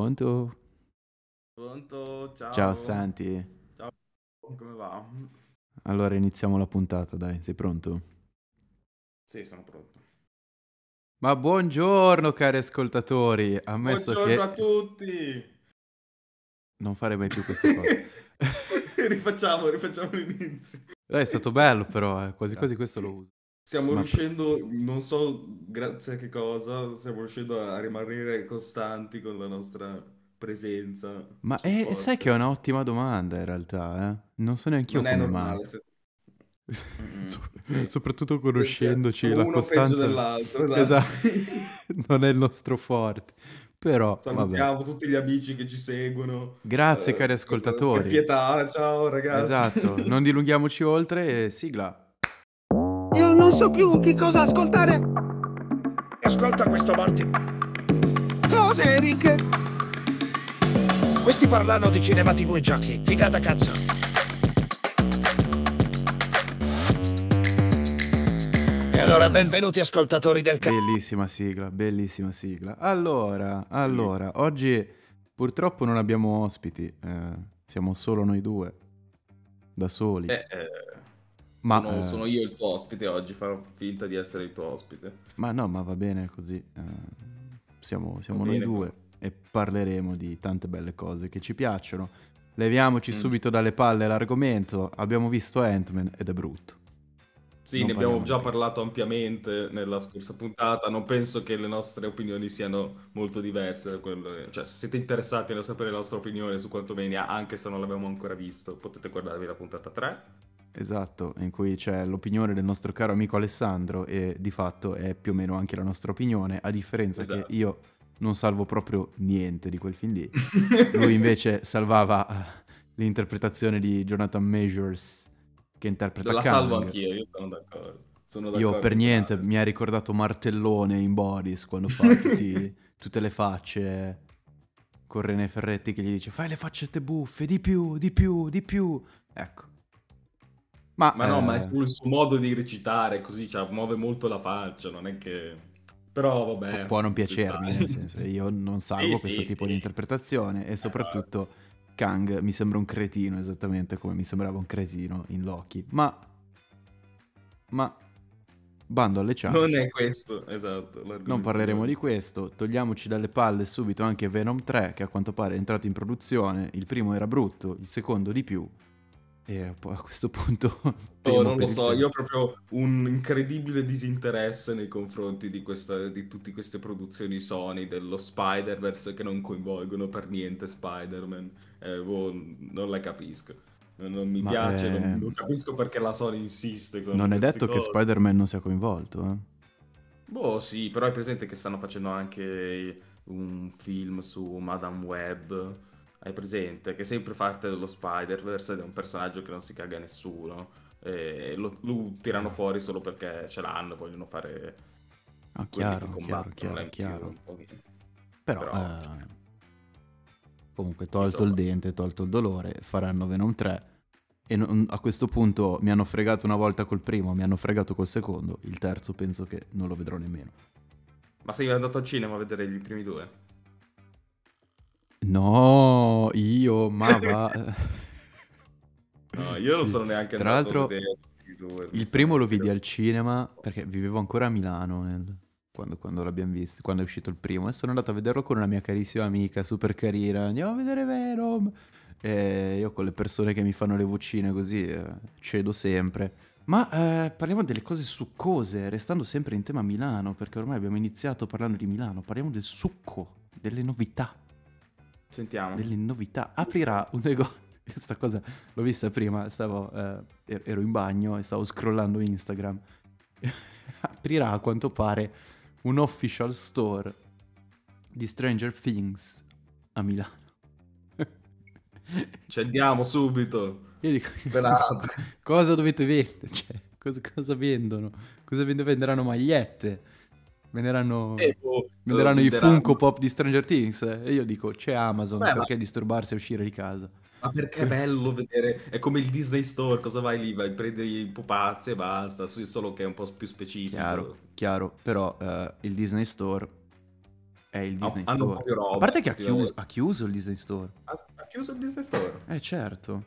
Pronto? Pronto? Ciao. Ciao Santi. Ciao, come va? Allora iniziamo la puntata, dai, sei pronto? Sì, sono pronto. Ma buongiorno cari ascoltatori, ammesso Buongiorno che a tutti. non fare mai più queste cose. rifacciamo, rifacciamo l'inizio. Eh, È stato bello però, eh, quasi quasi questo lo uso. Stiamo Ma- riuscendo, non so grazie a che cosa, stiamo riuscendo a rimanere costanti con la nostra presenza. Ma podcast. sai che è un'ottima domanda in realtà, eh? Non so neanche io Non è come normale. mai. se- Mm-mm. So- soprattutto conoscendoci, Uno la peggio costanza dell'altro, esatto. Esatto. non è il nostro forte. Però, vabbè. Salutiamo tutti gli amici che ci seguono. Grazie Eh, cari Che ascoltatori. pietà, ciao ragazzi. Esatto, non dilunghiamoci oltre e sigla. Non so più che cosa ascoltare. Ascolta questo Morty. Cosa, Eric? Questi parlano di cinema, tv e giochi. Figata cazzo. E allora, benvenuti ascoltatori del cazzo. Bellissima sigla, bellissima sigla. Allora, allora, oggi purtroppo non abbiamo ospiti, eh, siamo solo noi due, da soli. Eh, eh, ma, sono, eh, sono io il tuo ospite oggi, farò finta di essere il tuo ospite. ma no, ma va bene così. eh, siamo siamo noi bene, due e parleremo di tante belle cose che ci piacciono. Leviamoci Mm. subito dalle palle l'argomento. Abbiamo visto Ant-Man ed è brutto. Sì, Non ne abbiamo già parlato ampiamente nella scorsa puntata. Non penso che le nostre opinioni siano molto diverse. Cioè, se siete interessati a sapere la nostra opinione su Quantumania, anche se non l'abbiamo ancora visto, potete guardarvi la puntata 3. Esatto, in cui c'è l'opinione del nostro caro amico Alessandro e di fatto è più o meno anche la nostra opinione, a differenza Esatto. che io non salvo proprio niente di quel film lì. Lui invece salvava eh, l'interpretazione di Jonathan Majors che interpreta La Kang. salvo anch'io, io sono d'accordo. Sono Io d'accordo per con niente mi ha ricordato Martellone in Boris quando fa tutti- tutte le facce con René Ferretti che gli dice fai le faccette buffe, di più, di più, di più. Ecco. Ma, Ma no, ma è eh, sul suo modo di recitare, così, cioè, muove molto la faccia, non è che... Però vabbè... pu- può non piacermi, nel senso, io non salvo Sì, questo sì, tipo sì. di interpretazione e soprattutto Kang mi sembra un cretino, esattamente come mi sembrava un cretino in Loki. Ma, ma, bando alle ciance. Non è questo, esatto. Non parleremo di questo, togliamoci dalle palle subito anche Venom 3 che a quanto pare è entrato in produzione, il primo era brutto, il secondo di più e poi a questo punto Oh, temo non lo so, io ho proprio un incredibile disinteresse nei confronti di, questa, di tutte queste produzioni Sony, dello Spider-Verse che non coinvolgono per niente Spider-Man. Eh, boh, non la capisco. Non, mi Ma, piace, eh, non, non capisco perché la Sony insiste con Non è detto che cose. Spider-Man non sia coinvolto, eh. Boh, sì, però è presente che stanno facendo anche un film su Madame Web. Hai presente? Che sempre parte dello Spider-Verse ed è un personaggio che non si caga nessuno. E lo, lo tirano fuori solo perché ce l'hanno, vogliono fare Ah, chiaro, chiaro, chiaro, chiaro. Però, Però, eh, cioè, comunque tolto insomma. il dente, tolto il dolore, faranno Venom 3 e non- a questo punto mi hanno fregato una volta col primo, mi hanno fregato col secondo, il terzo penso che non lo vedrò nemmeno. Ma sei andato al cinema a vedere i primi due? No, io, ma va... No, io non Sì. sono neanche Tra l'altro, due. Il primo lo vidi al cinema perché vivevo ancora a Milano nel- quando, quando l'abbiamo visto, quando è uscito il primo. E sono andato a vederlo con una mia carissima amica, super carina. Andiamo a vedere Venom. E io con le persone che mi fanno le vocine così eh, cedo sempre. Ma eh, parliamo delle cose succose, restando sempre in tema Milano, perché ormai abbiamo iniziato parlando di Milano. Parliamo del succo, delle novità Sentiamo. delle novità. Aprirà un negozio. Questa cosa l'ho vista prima, stavo, eh, er- ero in bagno e stavo scrollando Instagram. Aprirà a quanto pare un official store di Stranger Things a Milano. Ci andiamo subito. Io dico, cosa dovete vendere? Cioè, cosa, cosa vendono? Cosa vende- venderanno magliette? Venderanno, E, boh, venderanno i Funko Pop di Stranger Things? E io dico, c'è Amazon, Beh, ma- perché disturbarsi a uscire di casa? Ma perché è bello vedere, è come il Disney Store, cosa vai lì? Vai, prendi i pupazzi e basta, solo che è un po' più specifico. Chiaro, chiaro, però eh, il Disney Store è il Disney po' Store. roba, A parte che ha chiuso, ha chiuso il Disney Store. Ha, ha chiuso il Disney Store. Eh certo.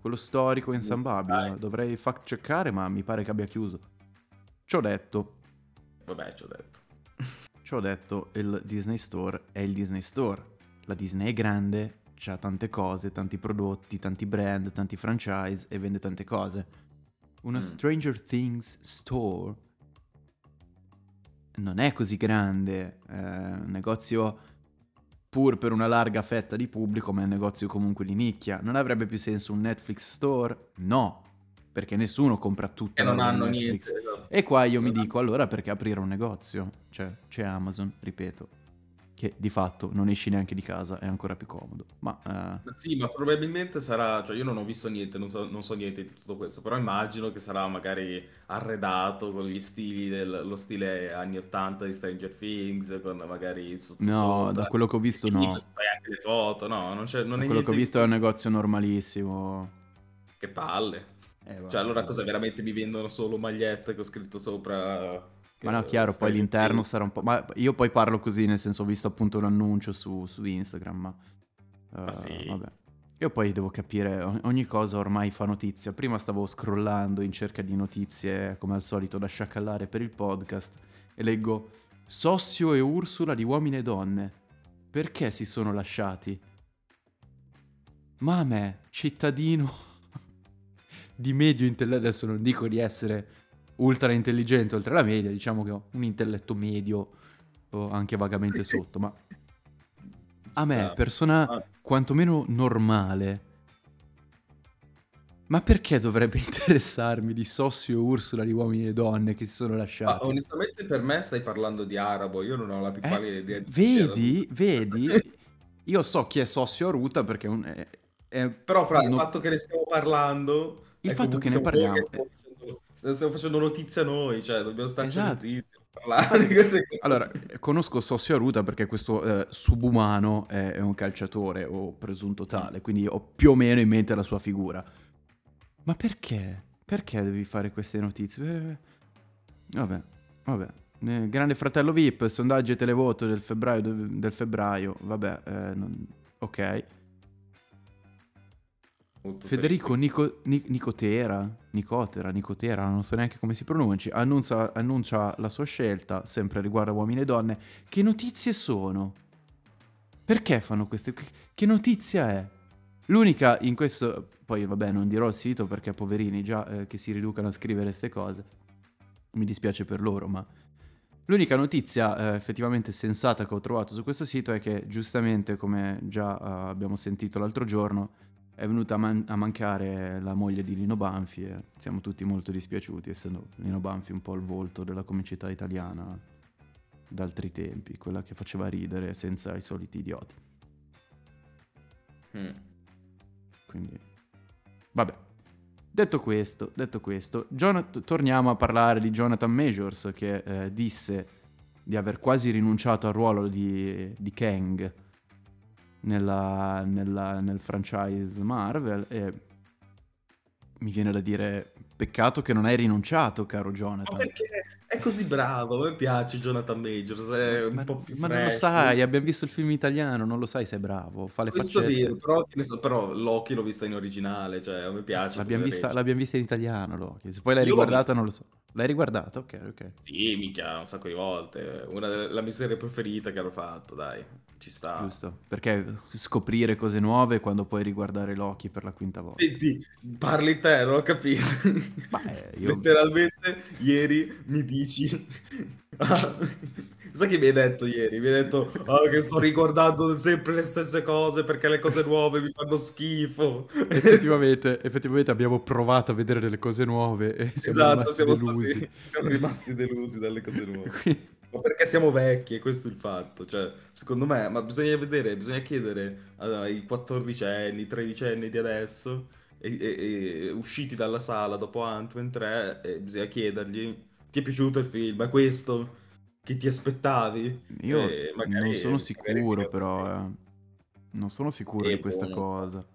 Quello storico in San Babilo. Dovrei fact checkare, ma mi pare che abbia chiuso. Ci ho detto. Vabbè, ci ho detto. Ci ho detto, il Disney Store è il Disney Store. La Disney è grande, ha tante cose, tanti prodotti, tanti brand, tanti franchise e vende tante cose. Una Mm. Stranger Things Store non è così grande, è un negozio pur per una larga fetta di pubblico, ma è un negozio comunque di nicchia. Non avrebbe più senso un Netflix Store? No, perché nessuno compra tutto. E non hanno niente. esatto. E qua io mi Non dico allora perché aprire un negozio? Cioè, c'è Amazon, ripeto, che di fatto non esci neanche di casa, è ancora più comodo. Ma eh, Ma Sì, ma probabilmente sarà, cioè io non ho visto niente, non so, non so niente di tutto questo, però immagino che sarà magari arredato con gli stili del, lo stile anni 80 di Stranger Things, con magari sotto no, sopra. da quello che ho visto no. fai anche le foto, no, non, non Da quello che ho visto è un negozio normalissimo. che palle. Eh. Cioè allora cosa veramente mi vendono solo magliette che ho scritto sopra... Ma no, chiaro, poi l'interno Things? sarà un po'... Ma io poi parlo così, nel senso ho visto appunto l'annuncio su, su Instagram, ma... eh, Ma sì. Vabbè. Io poi devo capire, ogni cosa ormai fa notizia. Prima stavo scrollando in cerca di notizie, come al solito, da sciacallare per il podcast, e leggo Sossio e Ursula di Uomini e Donne. Perché si sono lasciati? Ma a me, cittadino di medio intelletto, adesso non dico di essere ultra intelligente oltre la media, diciamo che ho un intelletto medio o anche vagamente sotto, ma a me, sta. persona Ah. quantomeno normale, ma perché dovrebbe interessarmi di Sossio e Ursula di uomini e donne che si sono Ma lasciati? onestamente per me stai parlando di arabo, io non ho la più pallida Eh, idea di vedi, vedi, io so chi è Sossio Aruta perché è un... È, è- Però fra il no- fatto che ne stiamo parlando... Il è fatto che ne parliamo. che Stiamo facendo, stiamo facendo notizia noi, cioè dobbiamo starcene Esatto. zitti, parlare di queste cose. Allora, conosco Sossio Aruta perché questo eh, subumano è, è un calciatore o presunto tale, quindi ho più o meno in mente la sua figura. Ma perché? Perché devi fare queste notizie? Eh, Vabbè, vabbè. Eh, Grande fratello VIP, sondaggi e televoto del febbraio, del febbraio. vabbè, eh, non- ok. Federico. Nico- Ni- Nicotera, Nicotera, Nicotera, non so neanche come si pronunci, annuncia, annuncia la sua scelta, sempre riguardo a uomini e donne. Che notizie sono? Perché fanno queste? Che, che notizia è? L'unica in questo, poi vabbè non dirò il sito perché poverini già eh, che si riducano a scrivere queste cose, mi dispiace per loro, ma l'unica notizia eh, effettivamente sensata che ho trovato su questo sito è che giustamente come già eh, abbiamo sentito l'altro giorno, è venuta a, man- a mancare la moglie di Lino Banfi e siamo tutti molto dispiaciuti, essendo Lino Banfi un po' il volto della comicità italiana d'altri tempi, quella che faceva ridere senza i soliti idioti. Mm. Quindi, vabbè. Detto questo, detto questo, Jonat- torniamo a parlare di Jonathan Majors che eh, disse di aver quasi rinunciato al ruolo di, di Kang nella- nella- nel franchise Marvel e mi viene da dire peccato che non hai rinunciato, caro Ma Jonathan. perché è così bravo, a me piace Jonathan Majors, è un Ma, po' più ma non lo fresh. sai, abbiamo visto il film italiano, non lo sai se è bravo, fa le Questo faccette. vero, però, però Loki l'ho vista in originale, cioè a me piace. L'abbiamo vista, l'abbiamo vista in italiano, Loki. Se poi l'hai Io riguardata non lo so. L'hai riguardata? Ok, ok. Sì, minchia, un sacco di volte. Una delle la mia serie preferita che hanno fatto, dai, ci sta. Giusto. Perché scoprire cose nuove quando puoi riguardare Loki per la quinta volta. Senti, parli te, non ho capito. Ma eh, io... Letteralmente ieri mi dici... Sai che mi hai detto ieri? Mi hai detto "Ah, che sto riguardando sempre le stesse cose perché le cose nuove mi fanno schifo. effettivamente, effettivamente abbiamo provato a vedere delle cose nuove e siamo Esatto, rimasti siamo delusi. stati- siamo rimasti delusi dalle cose nuove. Quindi- Ma perché siamo vecchi, e questo è il fatto. Cioè, secondo me, ma bisogna vedere, bisogna chiedere ai 14enni, 13enni di adesso, e, e- e usciti dalla sala dopo Ant-Man 3, e bisogna chiedergli, ti è piaciuto il film? È questo che ti aspettavi? Io E magari- non sono sicuro, però. eh. Non sono sicuro Eh, di questa non so. cosa.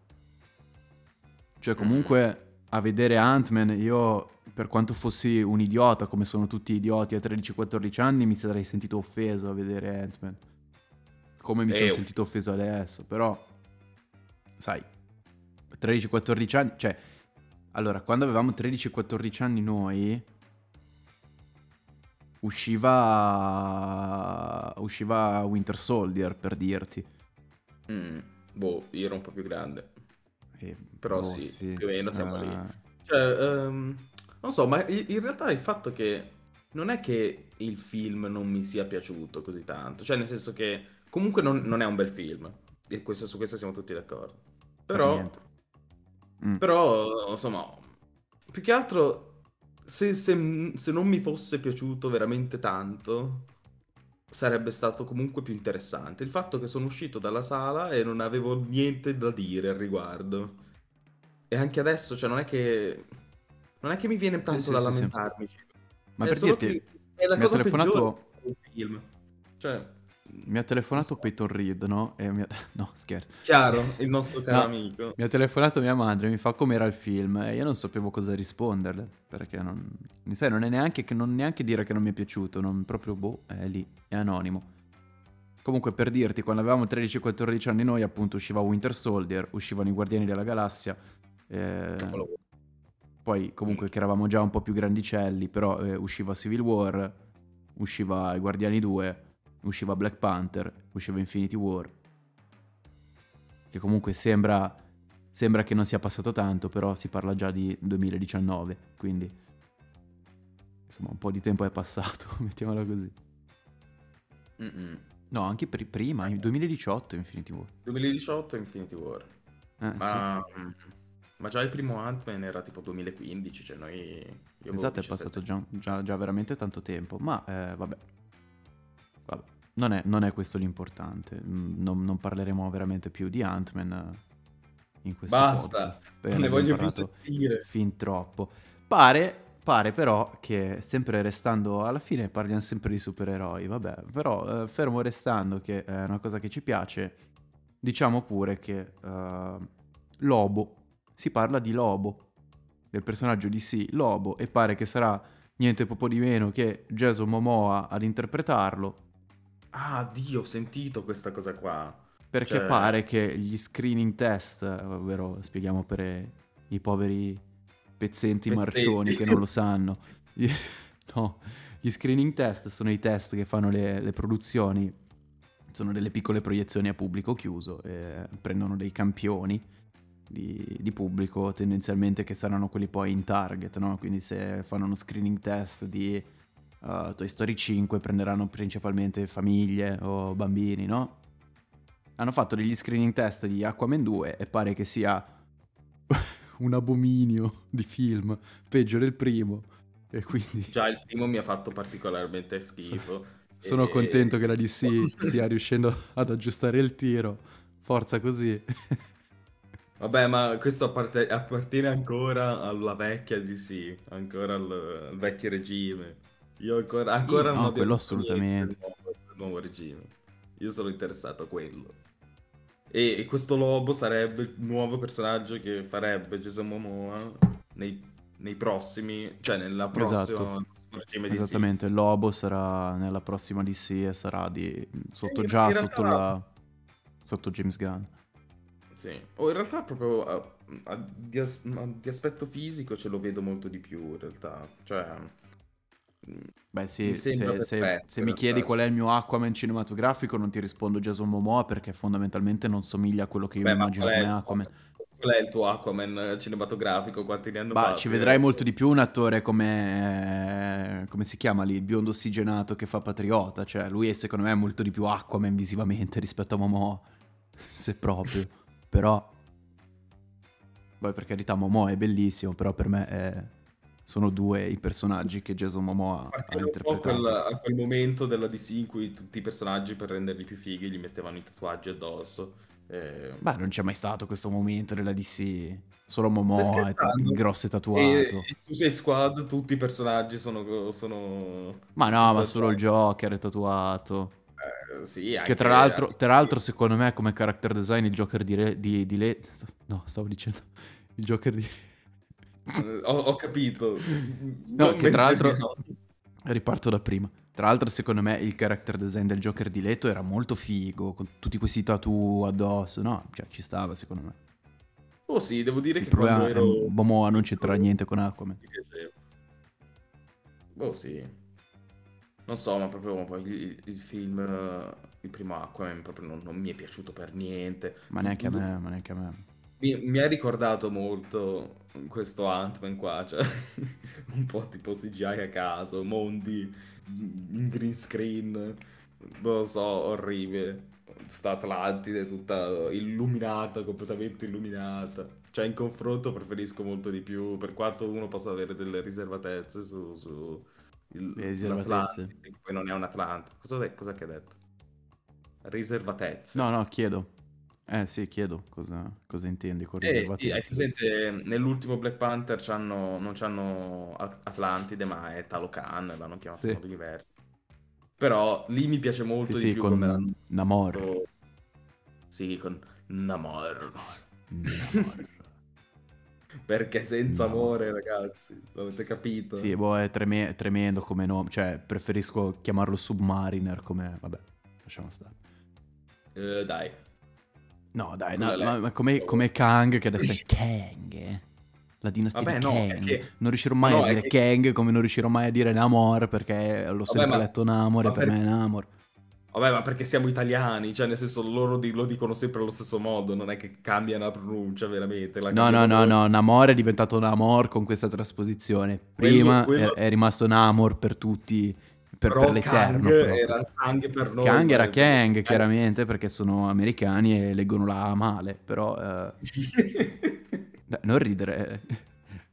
Cioè, comunque, a vedere Ant-Man, io per quanto fossi un idiota, come sono tutti idioti a 13-14 anni, mi sarei sentito offeso a vedere Ant-Man. Come mi Eh, sono off- sentito offeso adesso, però, sai, 13-14 anni, cioè, allora, quando avevamo 13-14 anni noi, usciva, usciva Winter Soldier, per dirti. Mm, boh, io ero un po' più grande. E, Però boh, sì, più o meno siamo lì. eh, Cioè, ehm, non so, ma in realtà il fatto che non è che il film non mi sia piaciuto così tanto, cioè nel senso che comunque non, non è un bel film, e questo- su questo siamo tutti d'accordo. per Però, niente. Mm. però, insomma, più che altro, se, se- se non mi fosse piaciuto veramente tanto, sarebbe stato comunque più interessante. Il fatto che sono uscito dalla sala e non avevo niente da dire al riguardo. E anche adesso, cioè, non è che. Non è che mi viene tanto sì, da sì, sì. lamentarmi. Ma È per dirti, che è la mi ha cosa telefonato- peggiore del film. Cioè, mi ha telefonato Peyton Reed, no? E mi ha... No, scherzo. chiaro, il nostro caro No. amico. Mi ha telefonato mia madre, mi fa com'era il film e io non sapevo cosa risponderle, perché non... Sai, non è neanche, che non neanche dire che non mi è piaciuto, non proprio, boh, è lì, è anonimo. Comunque per dirti, quando avevamo 13-14 anni noi appunto usciva Winter Soldier, uscivano i Guardiani della Galassia, eh, poi comunque che eravamo già un po' più grandicelli, però eh, usciva Civil War, usciva i Guardiani 2, usciva Black Panther, usciva Infinity War. Che comunque sembra, sembra che non sia passato tanto, però si parla già di 2019, quindi insomma un po' di tempo è passato, mettiamola così. Mm-mm. No, anche per prima, il 2018 Infinity War. 2018 Infinity War. Eh, sì. Ma, mm, ma già il primo Ant-Man era tipo 2015, cioè noi... io Esatto, è 17. passato già, già- già veramente tanto tempo, ma eh, vabbè. Non, è, non è questo l'importante. Mm, Non, non parleremo veramente più di Ant-Man eh, in questo Basta, podcast, non ne voglio più sentire. fin troppo. Pare, pare però che, sempre restando, alla fine parliamo sempre di supereroi, vabbè, però eh, fermo restando che è una cosa che ci piace, diciamo pure che eh, Lobo, si parla di Lobo, del personaggio di sì, Lobo, e pare che sarà niente poco di meno che Jason Momoa ad interpretarlo, Ah, Dio, ho sentito questa cosa qua. perché Cioè- pare che gli screening test, ovvero spieghiamo per eh, i poveri pezzenti Pezzenti. marcioni che non lo sanno, no, gli screening test sono i test che fanno le, le produzioni, sono delle piccole proiezioni a pubblico chiuso, e prendono dei campioni di, di pubblico tendenzialmente che saranno quelli poi in target, no? quindi se fanno uno screening test di uh, Toy Story 5 prenderanno principalmente famiglie o bambini, no? Hanno fatto degli screening test di Aquaman 2 e pare che sia un abominio di film, peggio del primo. E quindi Già il primo mi ha fatto particolarmente schifo. sono E- contento che la DC stia riuscendo ad aggiustare il tiro. Forza così. Vabbè, ma questo apparte- appartiene ancora alla vecchia DC, ancora al, al vecchio regime. Io ancora, Sì, ancora no, non abbiamo quello assolutamente. del nuovo, del nuovo regime. Io sono interessato a quello. E, questo lobo sarebbe il nuovo personaggio che farebbe Jason Momoa nei, nei prossimi, cioè nella prossima Esatto. regime DC. Esattamente, Lobo sarà nella prossima DC e sarà di, sotto in- già in sotto la sotto James Gunn. Sì, o in realtà proprio a- a- di, as- a- di aspetto fisico ce lo vedo molto di più in realtà, cioè Beh, sì, Mi se, se- se mi chiedi qual è il mio Aquaman cinematografico, non ti rispondo Jason Momoa perché fondamentalmente non somiglia a quello che io beh, immagino come Aquaman. qual è il tuo Aquaman eh, cinematografico? Quanti ne hanno Ma fatti? ci vedrai molto di più un attore come. come si chiama lì? Il biondo ossigenato che fa Patriota. Cioè, lui è secondo me molto di più Aquaman visivamente rispetto a Momoa. Se proprio. Però. Poi per carità, Momoa è bellissimo, però per me è- sono due i personaggi che Jason Momoa ha Appartiene un po' interpretato. quel, a quel momento della DC in cui tutti i personaggi per renderli più fighi gli mettevano i tatuaggi addosso. Eh, Beh, non c'è mai stato questo momento nella DC. Solo Momoa è grosso e e, tatuato. e su Suicide Squad tutti i personaggi sono... sono Ma no, ma tatuati. solo il Joker è tatuato. Eh, sì, Che anche- tra l'altro, tra l'altro, secondo me, come character design, il Joker di, Re- di, di Le- No, stavo dicendo. Il Joker di. Ho, ho capito. No, che tra l'altro menzioniamo. riparto da prima. Tra l'altro, secondo me il character design del Joker di Leto era molto figo, con tutti questi tattoo addosso, no? Cioè, ci stava, secondo me. Oh sì, devo dire Il che quando ero... che Momoa non c'entra niente con Aquaman. Mi piaceva. Oh sì. Non so, ma proprio poi il, il film, il primo Aquaman proprio non, non mi è piaciuto per niente. Ma neanche a me, ma neanche a me. Mi, mi ha ricordato molto questo Ant-Man qua, cioè un po' tipo CGI a caso, mondi in green screen, non lo so, orribile. Sta Atlantide tutta illuminata, completamente illuminata. Cioè in confronto preferisco molto di più, per quanto uno possa avere delle riservatezze su... su il- Le riservatezze? poi non è un Atlante. Cosa, cosa che ha detto? Riservatezze. No, no, chiedo. Eh sì, chiedo cosa, cosa intendi con Eh sì, hai presente nell'ultimo Black Panther c'hanno- non c'hanno Atlantide, ma è Talocan, l'hanno chiamato in Sì. modi diversi. Però lì mi piace molto Sì, di sì, più con l'hanno Namor. fatto. Sì, con Namor. Namor. Perché senza No. amore, ragazzi, l'avete capito? Sì, boh, è treme- tremendo come nome. Cioè, preferisco chiamarlo Submariner come... Vabbè, lasciamo stare. Eh, dai. No, dai, no, ma, ma come, come Kang, che adesso è Kang, eh? La dinastia Vabbè, di no, Kang. che- Non riuscirò mai no, a dire che- Kang come non riuscirò mai a dire Namor, perché l'ho sempre ma- letto Namor e per per- me è Namor. Vabbè, ma perché siamo italiani, cioè nel senso loro di- lo dicono sempre allo stesso modo, non è che cambia la pronuncia veramente. la No, no, cambiano no, no, Namor è diventato Namor con questa trasposizione. Quello- Prima quello- è, è rimasto Namor per tutti, per, Però per l'eterno. Kang era Kang per noi. Kang era ma- Kang, Eh, chiaramente, perché sono americani e leggono la A male, però... eh, dai, non ridere. eh.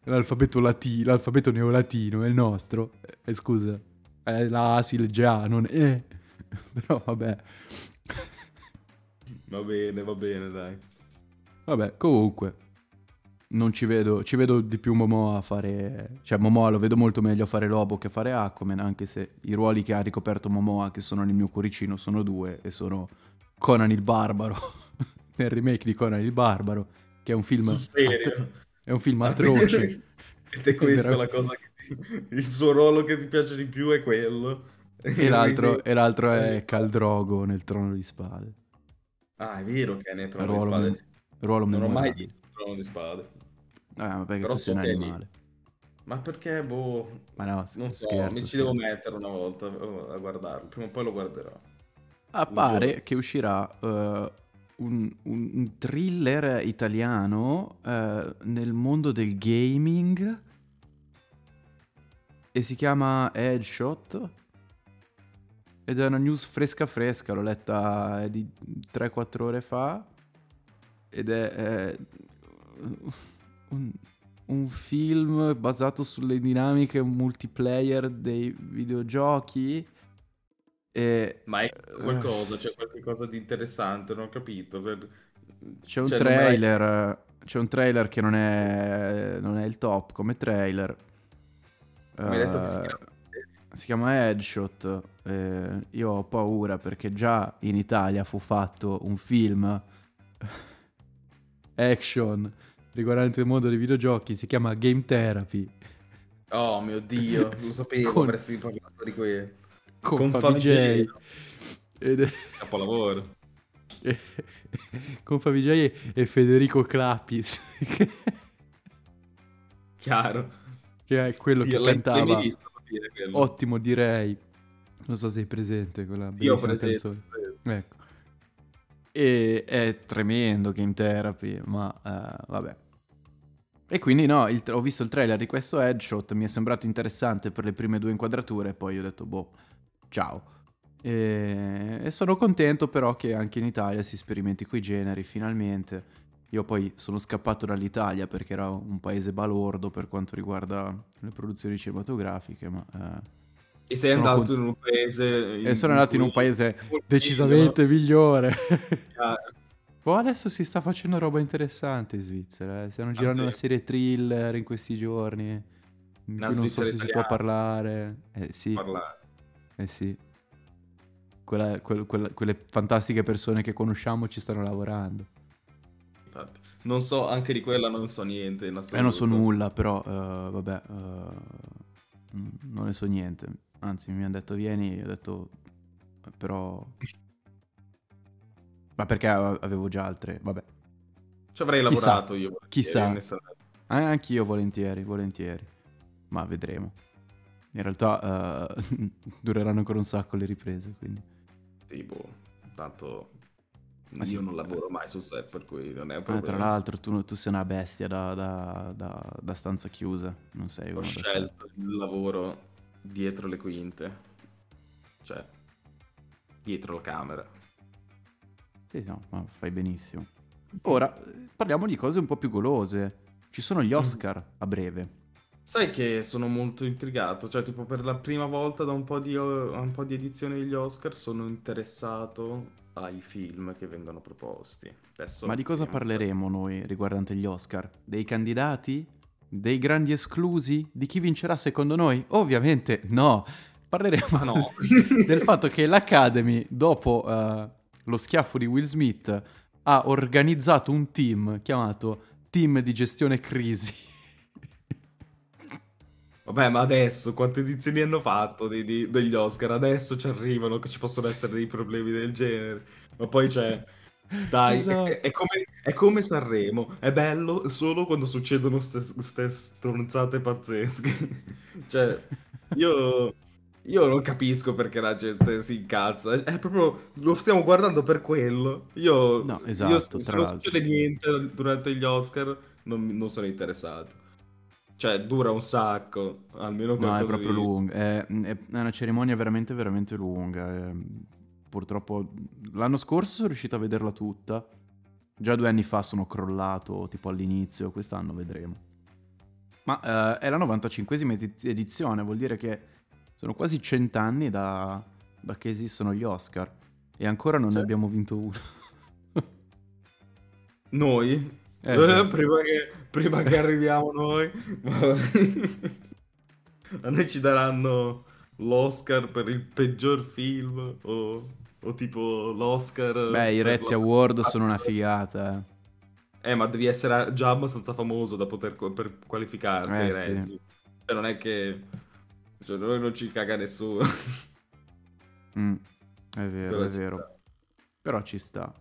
L'alfabeto latino, l'alfabeto neolatino è il nostro. Eh, scusa, è la A si legge A, non E. Però vabbè. Va bene, va bene, dai. Vabbè, comunque. Non ci vedo, ci vedo di più Momoa a fare... Cioè Momoa lo vedo molto meglio a fare Lobo che a fare Aquaman, anche se i ruoli che ha ricoperto Momoa, che sono nel mio cuoricino, sono due, e sono Conan il Barbaro, nel remake di Conan il Barbaro, che è un film... Atro- è un film atroce. Ed è questa Vero- la cosa che... Il suo ruolo che ti piace di più è quello. E l'altro, e l'altro è Caldrogo nel Trono di Spade. Ah, è vero che è nel Trono di Ruolo, Spade. mem- ruolo Non ho mai visto il Trono di Spade. Ah, ma perché Però tu sei un è animale. Ma perché, boh... Ma no, Non so, scherzo, mi ci scherzo. devo mettere una volta oh, a guardarlo. Prima o poi lo guarderò. Un pare giorno. che uscirà eh, un, un- thriller italiano eh, nel mondo del gaming e si chiama Headshot ed è una news fresca fresca, l'ho letta eh, di 3-4 ore fa ed è eh, un, un film basato sulle dinamiche multiplayer dei videogiochi e Ma è Eh. qualcosa, c'è qualcosa di interessante, non ho capito. C'è un cioè, trailer, c'è un trailer che non è, non è il top come trailer. Mi hai detto che si Eh, chiama... si chiama Headshot. eh, io ho paura perché già in Italia fu fatto un film action riguardante il mondo dei videogiochi. Si chiama Game Therapy Oh mio Dio, lo sapevo, Con- avresti parlato di quello. con, Con Favij. Ed è- Capolavoro. con Favij e Federico Clapis, che- Chiaro. che è quello Io che cantava. visto, quello? Ottimo direi. Non so se sei presente quella Io ho bellissima presente. canzone. Ecco. E è tremendo Game Therapy, ma eh, vabbè. E quindi no, il- ho visto il trailer di questo headshot, mi è sembrato interessante per le prime due inquadrature, e poi ho detto boh, ciao. E, e sono contento però che anche in Italia si sperimenti coi generi finalmente. Io poi sono scappato dall'Italia perché era un paese balordo per quanto riguarda le produzioni cinematografiche, ma... eh, E sei andato cont- in un paese... e sono andato in un paese decisamente migliore. Chiaro. Poi adesso si sta facendo roba interessante in Svizzera. eh. Stanno girando sì? una serie thriller in questi giorni. In non so se si può italiana. parlare. Eh sì, Parlare. eh sì. Quella- quel- quella- quelle fantastiche persone che conosciamo ci stanno lavorando. infatti. Non so, anche di quella non so niente. Eh, non so nulla, però, eh, vabbè, mm, non ne so niente. Anzi, mi hanno detto vieni, ho detto, "Eh, però... Ma perché avevo già altre, vabbè. Ci avrei Chissà, lavorato io. chissà. Eh, Anch'io volentieri, volentieri. Ma vedremo. In realtà eh, dureranno ancora un sacco le riprese, quindi... Sì, boh, tanto Ma io sì. non lavoro mai sul set, per cui non è un Eh, tra problema. l'altro tu, tu sei una bestia da, da- da- da stanza chiusa, non sei Ho uno set. scelto il lavoro dietro le quinte, cioè dietro la camera. Sì, no, ma fai benissimo. Ora, eh, parliamo di cose un po' più golose. Ci sono Mm. gli Oscar a breve. Sai che sono molto intrigato, cioè tipo per la prima volta da un po' di, un po' di edizioni degli Oscar sono interessato ai film che vengono proposti. Adesso Ma di cosa parleremo noi riguardante gli Oscar? Dei candidati? Dei grandi esclusi? Di chi vincerà secondo noi? Ovviamente no. Parleremo no. del fatto che l'Academy, dopo eh, lo schiaffo di Will Smith, ha organizzato un team chiamato Team di Gestione Crisi. Vabbè, ma adesso quante edizioni hanno fatto di- di- degli Oscar? Adesso ci arrivano che ci possono essere dei problemi del genere. Ma poi c'è... Dai, Esatto. è, è come, è come Sanremo. È bello solo quando succedono queste stronzate pazzesche. cioè, io... Io non capisco perché la gente si incazza. È proprio... Lo stiamo guardando per quello. Io... No, io esatto, se tra non succede niente durante gli Oscar, non, non sono interessato. Cioè, dura un sacco, almeno No, è qualcosa proprio di- lunga. È, è una cerimonia veramente, veramente lunga. e, purtroppo l'anno scorso sono riuscito a vederla tutta. Già due anni fa sono crollato, tipo all'inizio. Quest'anno vedremo. Ma eh, è la 95esima edi- edizione, vuol dire che sono quasi cent'anni da, da che esistono gli Oscar. E ancora non Sì. ne abbiamo vinto uno. Noi? Eh, Eh, prima, che, prima che arriviamo noi, a noi ci daranno l'Oscar per il peggior film o, o tipo l'Oscar... Beh, i Rezzi la- Award sono una figata. eh. Eh, ma devi essere già abbastanza famoso da poter per qualificarti Eh, sì. Cioè, non è che... Cioè, noi non ci caga nessuno. Mm, è vero, Però è vero. sta. Però ci sta.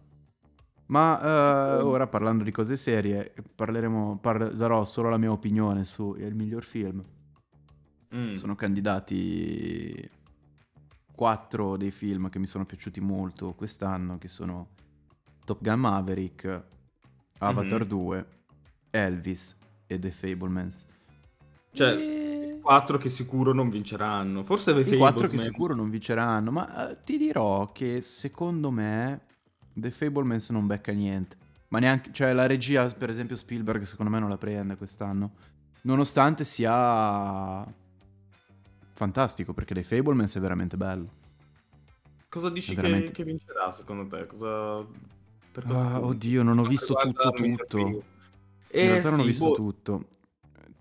Ma eh, ora parlando di cose serie, parleremo, par- darò solo la mia opinione su il miglior film. Mm. Sono candidati quattro dei film che mi sono piaciuti molto quest'anno, che sono Top Gun Maverick, Avatar Mhm. 2, Elvis e The Fablemans. Cioè, E- quattro che sicuro non vinceranno. Forse The I quattro che Fablesman- sicuro non vinceranno, ma eh, ti dirò che secondo me The Fablemans non becca niente. Ma neanche, cioè la regia, per esempio Spielberg, secondo me non la prende quest'anno. Nonostante sia fantastico, perché The Fablemans è veramente bello. Cosa dici È che- veramente- che, vincerà secondo te? Cosa... Per Ah, punti? oddio, non ho visto tutto, tutto. In Eh, realtà non ho sì, visto boh, tutto.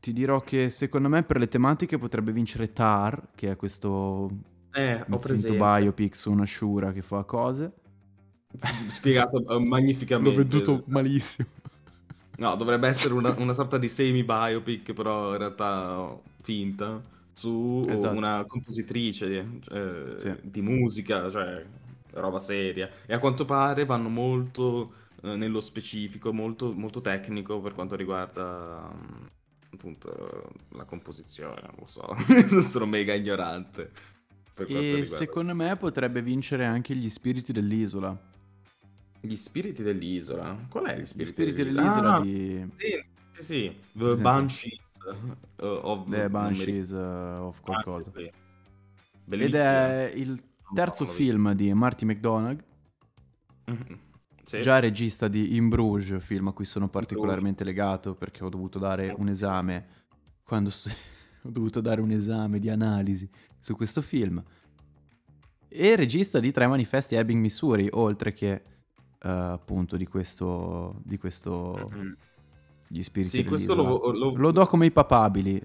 Ti dirò che secondo me per le tematiche potrebbe vincere Tar, che è questo Eh, ho finto presente. biopic su una Shura che fa cose. Spiegato eh, L'ho magnificamente. venduto malissimo. No, dovrebbe essere una, una sorta di semi-biopic, però in realtà finta, su Esatto. una compositrice eh, Sì. di musica, cioè roba seria. E a quanto pare vanno molto eh, nello specifico, molto, molto tecnico per quanto riguarda mm, appunto la composizione, non lo so, sono mega ignorante. E secondo me potrebbe vincere anche gli spiriti dell'isola. gli spiriti dell'isola. Qual è gli Gli spiriti, spiriti dell'isola Ah, di Sì, sì, sì. The? Banshees uh, of... The Banshees uh, of ricordo. qualcosa. Ah, sì. Ed è il terzo film di Marty McDonagh, Mhm. Sì. già regista di In Bruges, film a cui sono particolarmente legato perché ho dovuto dare un esame quando stu- ho dovuto dare un esame di analisi su questo film. E regista di Tre manifesti Ebbing, Missouri, oltre che eh, appunto di questo di questo Mhm. gli spiriti Sì, questo lo, lo- Lo do come i papabili.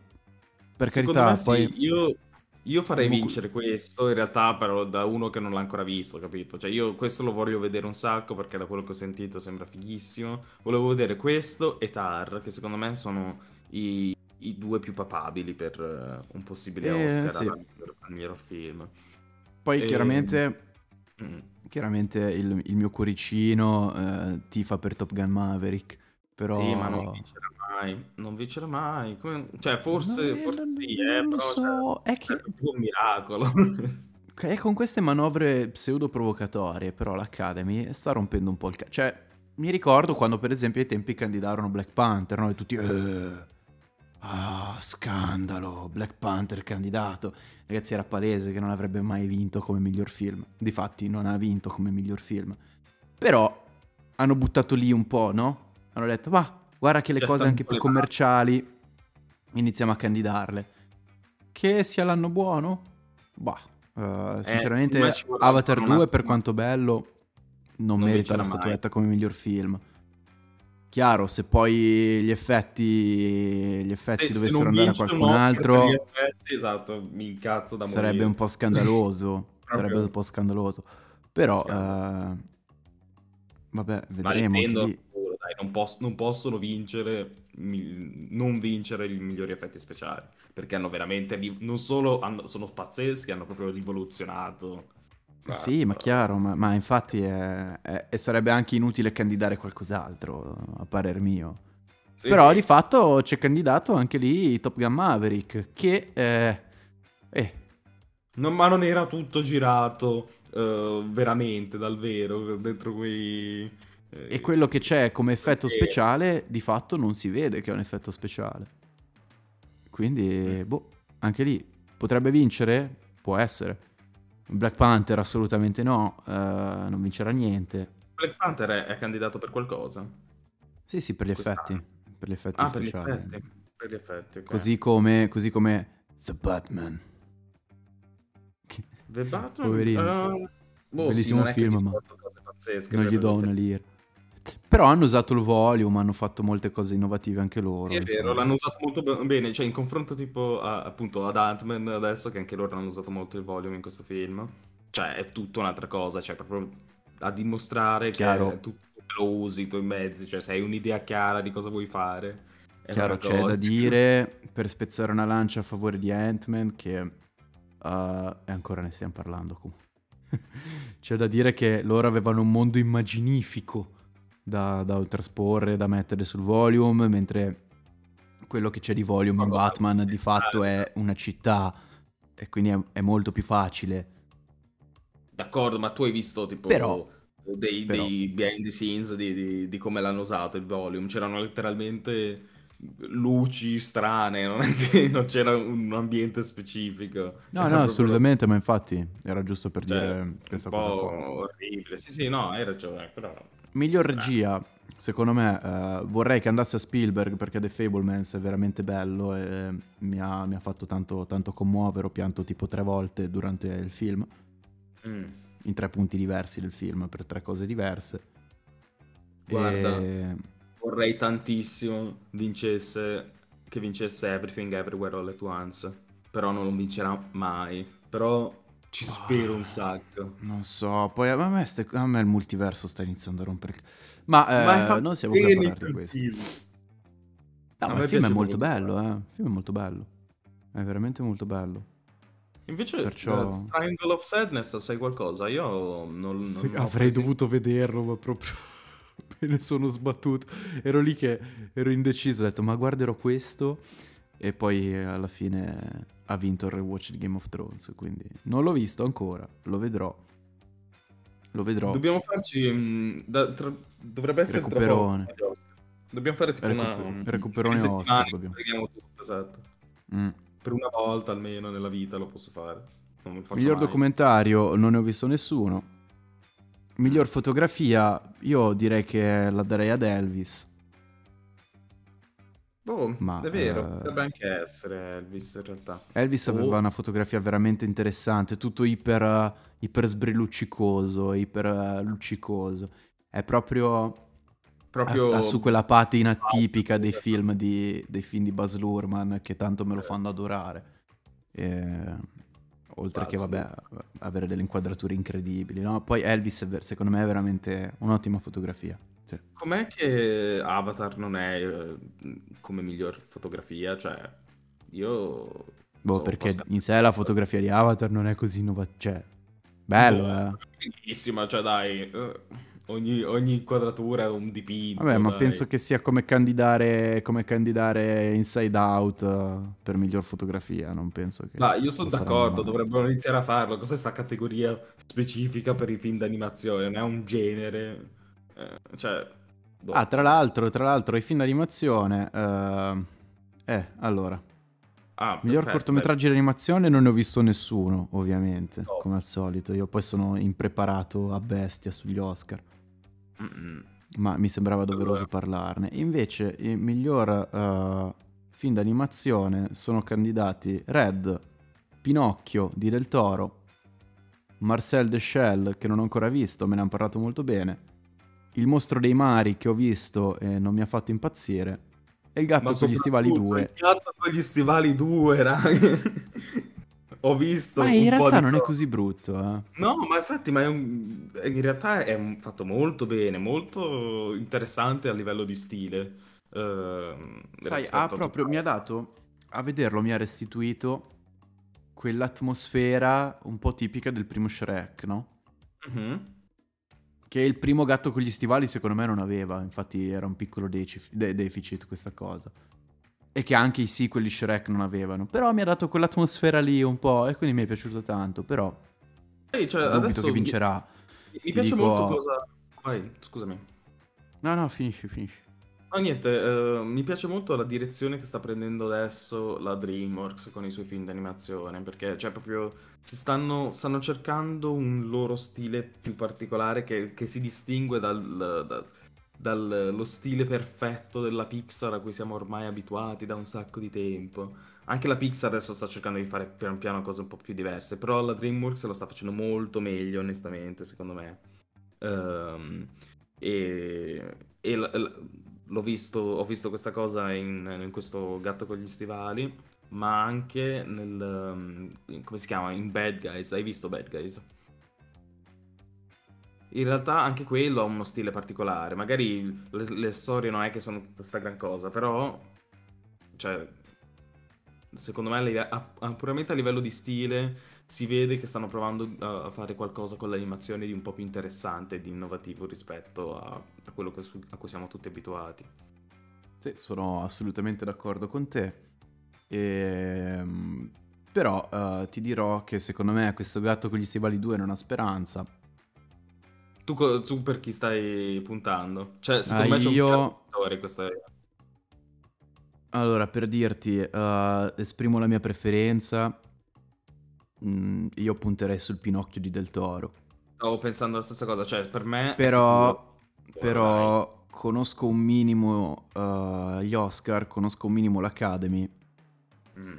Per secondo carità, me sì, poi io, Io farei vincere questo, in realtà, però da uno che non l'ha ancora visto, capito? Cioè, io questo lo voglio vedere un sacco perché da quello che ho sentito sembra fighissimo. Volevo vedere questo e Tar, che secondo me sono i, i due più papabili per eh, un possibile Eh, Oscar sì. al miglior film. Poi Ehm, chiaramente, Mm. chiaramente il, il mio cuoricino eh, tifa per Top Gun Maverick, però... Sì, ma non vincerà mai. Non vincerà mai. Come- Cioè, forse, No, forse non- sì, eh, non lo però so, cioè, è che- è un miracolo. È con queste manovre pseudo provocatorie, però l'Academy sta rompendo un po' il cazzo. Cioè, mi ricordo quando per esempio ai tempi candidarono Black Panther, no? E tutti... "Eh, ah, scandalo, Black Panther candidato. Ragazzi, era palese che non avrebbe mai vinto come miglior film. Difatti non ha vinto come miglior film. Però hanno buttato lì un po', no? Hanno detto, ma guarda che le cose anche più commerciali iniziamo a candidarle. Che sia l'anno buono? Bah, eh, sinceramente vorrà Avatar ancora 2 un per quanto bello non, Non merita la mai. statuetta come miglior film. Chiaro, se poi gli effetti, gli effetti Se- se dovessero non andare a qualcun altro effetti, esatto, mi incazzo da sarebbe morire. un po' scandaloso. Sarebbe un po' scandaloso. Però, eh, vabbè, vedremo. anche Nintendo, dai, non, pos- non possono vincere, mi- non vincere i migliori effetti speciali, perché hanno veramente, ri- non solo hanno- sono pazzeschi, hanno proprio rivoluzionato. Eh Sì, ma chiaro, ma, ma infatti è- è- e sarebbe anche inutile candidare qualcos'altro, a parer mio. sì, Però sì. di fatto c'è candidato anche lì Top Gun Maverick, che... eh, eh, Non- ma non era tutto girato eh, veramente dal vero, dentro quei... eh, e quello che c'è come effetto speciale, di fatto non si vede che è un effetto speciale. Quindi, Mm. boh, anche lì potrebbe vincere? Può essere. Black Panther assolutamente no, eh, non vincerà niente. Black Panther è, è candidato per qualcosa? Sì, sì, per gli Quest'anno. effetti. Per gli effetti Ah, per gli speciali. effetti. Per gli effetti, ok. Così come, così come The Batman. Che- The Batman? Poverino. eh, boh, Bellissimo sì, film, ma non gli do una effetti. Però hanno usato il volume, hanno fatto molte cose innovative anche loro. È vero, insomma. l'hanno usato molto be- bene, cioè in confronto tipo a- appunto ad Ant-Man adesso che anche loro hanno usato molto il volume in questo film. Cioè è tutta un'altra cosa, cioè proprio a dimostrare Chiaro. che tu lo usi i tuoi mezzi, cioè se hai un'idea chiara di cosa vuoi fare. È Chiaro, c'è da dire, per spezzare una lancia a favore di Ant-Man, che... e ancora ne stiamo parlando comunque. c'è da dire che loro avevano un mondo immaginifico da, da trasporre, da mettere sul volume, mentre quello che c'è di volume in Batman di fatto è una città e quindi è, è molto più facile. D'accordo, ma tu hai visto tipo Però- dei, però- dei behind the scenes di, di- di come l'hanno usato il volume? C'erano letteralmente luci strane, non è che non c'era un ambiente specifico. No, Era no, assolutamente, ma infatti era giusto per cioè, dire questa po' cosa qua. orribile. Sì, sì, no, hai ragione, però... Miglior regia, secondo me, eh, vorrei che andasse a Spielberg perché The Fablemans è veramente bello e mi ha, mi ha fatto tanto, tanto commuovere. Ho pianto tipo tre volte durante il film, Mm. in tre punti diversi del film, per tre cose diverse. Guarda. E- Vorrei tantissimo vincesse, che vincesse Everything Everywhere All At Once, però non lo vincerà mai. Però ci spero un sacco. Non so, poi a me, ste- a me il multiverso sta iniziando a rompere. il- Ma, eh, Ma non siamo qui a parlare di questo. film. No, A ma il film è molto molto. bello, eh. Il film è molto bello. È veramente molto bello. Invece, Perciò- eh, Triangle of Sadness, sai qualcosa? Io non, non Se- ho avrei dovuto vederlo, ma proprio me ne sono sbattuto. Ero lì che ero indeciso, ho detto ma guarderò questo e poi eh, alla fine ha vinto il rewatch di Game of Thrones, quindi non l'ho visto ancora, lo vedrò. Lo vedrò. Dobbiamo farci... mm, da- tra- dovrebbe essere tra Recuperone. Oscar. Dobbiamo fare tipo una... Recuper- un- recuperone una Oscar dobbiamo. tutto, esatto. Mm. Per una volta almeno nella vita lo posso fare. Non Miglior mai. documentario non ne ho visto nessuno. Miglior fotografia io direi che la darei ad Elvis. Boh, Ma, è vero, eh, potrebbe anche essere Elvis in realtà. Elvis Oh. aveva una fotografia veramente interessante, tutto iper, iper sbrilluccicoso, iper eh, luccicoso. È proprio Proprio... ha, ha su quella patina tipica dei film di, dei film di Buzz Luhrmann che tanto me lo fanno adorare. E- oltre che, Pazzo. vabbè, avere delle inquadrature incredibili, no? Poi Elvis, secondo me, è veramente un'ottima fotografia. Sì. Com'è che Avatar non è eh, come miglior fotografia? Cioè, io... Boh, po' perché sca- in sé la fotografia di Avatar non è così innovativa. Cioè, bello, Boh, eh. Bellissima, cioè dai, eh, ogni, ogni inquadratura è un dipinto. Vabbè, ma dai. penso che sia come candidare, come candidare Inside Out eh, per miglior fotografia. Non penso che. Ma io sono d'accordo, dovrebbero iniziare a farlo. Cos'è sta categoria specifica per i film d'animazione? Non è un genere. Eh, cioè... boh. Ah, tra l'altro, tra l'altro, i film d'animazione. eh, eh, allora. Ah, Miglior perfetto, cortometraggio di animazione non ne ho visto nessuno, ovviamente, No. come al solito. Io poi sono impreparato a bestia sugli Oscar. Mm-mm. ma mi sembrava doveroso Allora. parlarne. Invece, il miglior eh, film d'animazione sono candidati Red, Pinocchio di Del Toro, Marcel the Shell, che non ho ancora visto, me ne hanno parlato molto bene, Il mostro dei mari, che ho visto e non mi ha fatto impazzire, e Il gatto con gli stivali soprattutto 2. Il gatto con gli stivali 2, raga. Ho visto Ma un in po' realtà non è così brutto, eh. No, ma infatti, ma è un- in realtà è fatto molto bene, molto interessante a livello di stile. ehm, Sai, ha proprio, mi ha dato, a vederlo mi ha restituito quell'atmosfera un po' tipica del primo Shrek, no? Mhm. Che il primo gatto con gli stivali secondo me non aveva, infatti era un piccolo decif- de- deficit questa cosa. E che anche i sequel di Shrek non avevano. Però mi ha dato quell'atmosfera lì un po' e quindi mi è piaciuto tanto, però Sì, cioè, dubito adesso che mi- vincerà. Mi, Ti piace dico- molto cosa... Vai, scusami. No, no, finisci, finisci. No, niente, eh, mi piace molto la direzione che sta prendendo adesso la DreamWorks con i suoi film d'animazione, perché cioè proprio si stanno, stanno cercando un loro stile più particolare che, che si distingue dal, da- dallo stile perfetto della Pixar a cui siamo ormai abituati da un sacco di tempo. Anche la Pixar adesso sta cercando di fare piano piano cose un po' più diverse, però la DreamWorks lo sta facendo molto meglio, onestamente, secondo me. Ehm, e e l- l- l'ho visto, ho visto questa cosa in, in questo gatto con gli stivali, ma anche nel, in- come si chiama? In Bad Guys. Hai visto Bad Guys? In realtà anche quello ha uno stile particolare. Magari le, le storie non è che sono tutta sta gran cosa, però, cioè, secondo me a- a- puramente a livello di stile si vede che stanno provando a a fare qualcosa con l'animazione di un po' più interessante e di innovativo rispetto a, a quello che su- a cui siamo tutti abituati. Sì, sono assolutamente d'accordo con te. Ehm, però eh, ti dirò che secondo me questo gatto con gli stivali 2 non ha speranza. Tu, co- tu per chi stai puntando? Cioè, secondo Ah, me c'è un io- attori, questa Allora, per dirti, eh, esprimo la mia preferenza. Mm, io punterei sul Pinocchio di Del Toro. Stavo pensando la stessa cosa, cioè per me Però, però conosco un minimo eh, gli Oscar, conosco un minimo l'Academy Dai. Mm.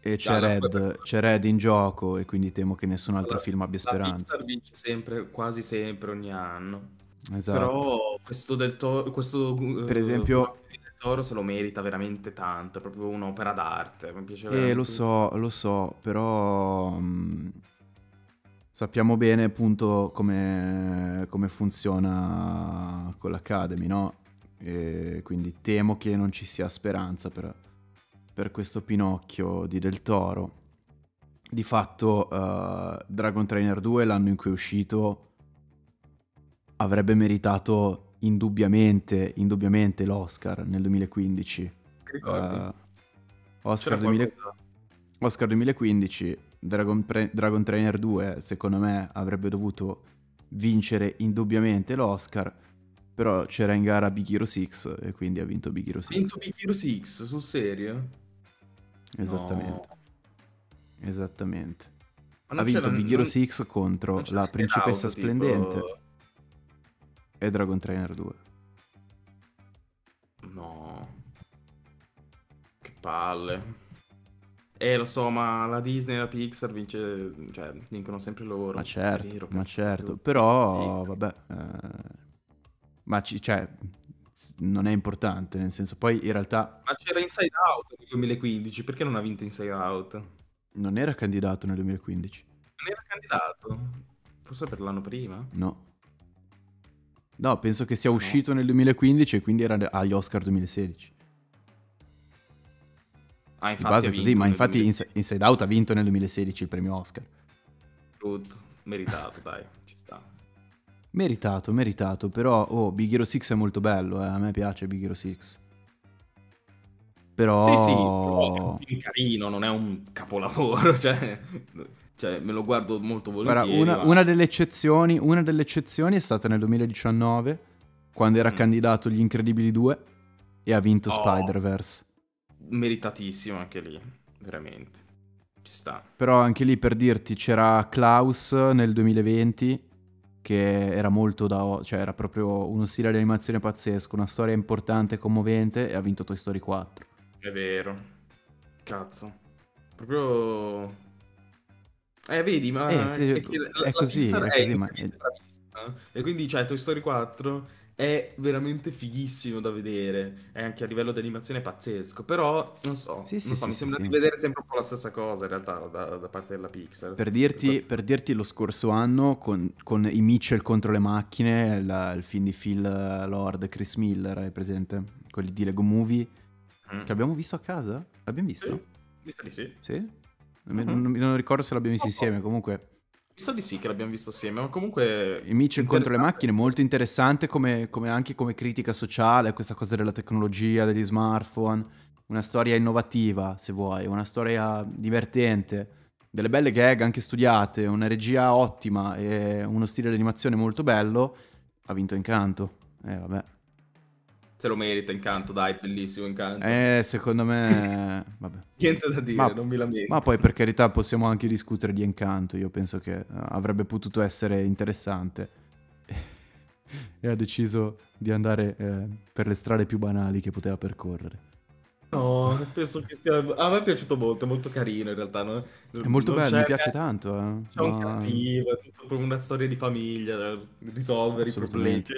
e c'è no, Red, c'è Red in gioco e quindi temo che nessun altro Allora, film abbia speranza. Pixar vince sempre, quasi sempre ogni anno. Esatto. Però questo del Toro, questo eh, Per esempio- del Toro se lo merita veramente tanto, è proprio un'opera d'arte. Mi piace Eh, lo so, lo so, però mh, sappiamo bene appunto come, come funziona con l'Academy, no? E quindi temo che non ci sia speranza per, per questo Pinocchio di Del Toro. Di fatto eh, Dragon Trainer 2, l'anno in cui è uscito, avrebbe meritato indubbiamente, indubbiamente l'Oscar nel 2015. Ti ricordi? Eh, Oscar, C'era 2000 qualcosa- Oscar 2015, Dragon, Pre- Dragon Trainer 2, secondo me avrebbe dovuto vincere indubbiamente l'Oscar, però c'era in gara Big Hero 6 e quindi ha vinto Big Hero 6. Vinto Big Hero 6, sul serio? Esattamente, No. esattamente. Ha vinto Big Hero non- 6 contro la Principessa tipo- Splendente e Dragon Trainer 2. No. Che palle. Eh, lo so, ma la Disney e la Pixar vince, cioè, vincono sempre loro. Ma certo, vero, ma certo, però Sì. vabbè, eh, ma ci- cioè, non è importante, nel senso poi in realtà Ma c'era Inside Out nel 2015, perché non ha vinto Inside Out? Non era candidato nel 2015. Non era candidato? Forse per l'anno prima? No. No, penso che sia uscito nel 2015 e quindi era agli Oscar 2016. Ah, Di infatti base ha è così, ma infatti 2016. Ins- Inside Out ha vinto nel 2016 il premio Oscar. Good. Meritato, dai, ci sta. Meritato, meritato, però oh, Big Hero 6 è molto bello, eh, a me piace Big Hero 6. Però... Sì, sì, però è un film carino, non è un capolavoro, cioè, cioè, me lo guardo molto Guarda, volentieri. una, ma- una delle eccezioni, una delle eccezioni è stata nel 2019, quando era Mm. candidato Gli Incredibili 2 e ha vinto Oh. Spider-Verse. Meritatissimo anche lì, veramente. Ci sta. Però anche lì per dirti c'era Klaus nel 2020 che era molto da... cioè era proprio uno stile di animazione pazzesco, una storia importante e commovente e ha vinto Toy Story 4. È vero. Cazzo. Proprio... Eh, vedi, ma... Eh, sì, che la- è la così, Pixar è così, ma- incredibile bravissima. E quindi, cioè, Toy Story 4 è veramente fighissimo da vedere. È anche a livello di animazione pazzesco. Però, non so, Sì, sì, non so, sì, mi sì, sembra di vedere sempre un po' la stessa cosa, in realtà, da, da parte della Pixar. Per dirti, per dirti lo scorso anno con, con i Mitchell contro le macchine, il, il film di Phil Lord e Chris Miller, hai presente? Quelli di Lego Movie, Mm. che abbiamo visto a casa? L'abbiamo visto? Sì, mi di sì. Sì? Non, Mhm. non- non ricordo se l'abbiamo visto so. insieme, comunque Mi sa di sì che l'abbiamo visto assieme, ma comunque... i Mitchell contro le macchine molto interessante come, come anche come critica sociale, questa cosa della tecnologia, degli smartphone, una storia innovativa se vuoi, una storia divertente, delle belle gag anche studiate, una regia ottima e uno stile di animazione molto bello, ha vinto Incanto. Eh vabbè. Se lo merita, Incanto, dai, bellissimo Incanto. Eh, secondo me... vabbè. Niente da dire, Ma- non mi lamento. Ma poi per carità possiamo anche discutere di Encanto, io penso che eh, avrebbe potuto essere interessante e ha deciso di andare eh, per le strade più banali che poteva percorrere. No, penso che sia... A me è piaciuto molto, è molto carino in realtà. no? È molto Non bello, mi piace tanto. eh, C'è un ma- cattivo, è proprio una storia di famiglia, risolvere i problemi. Cioè,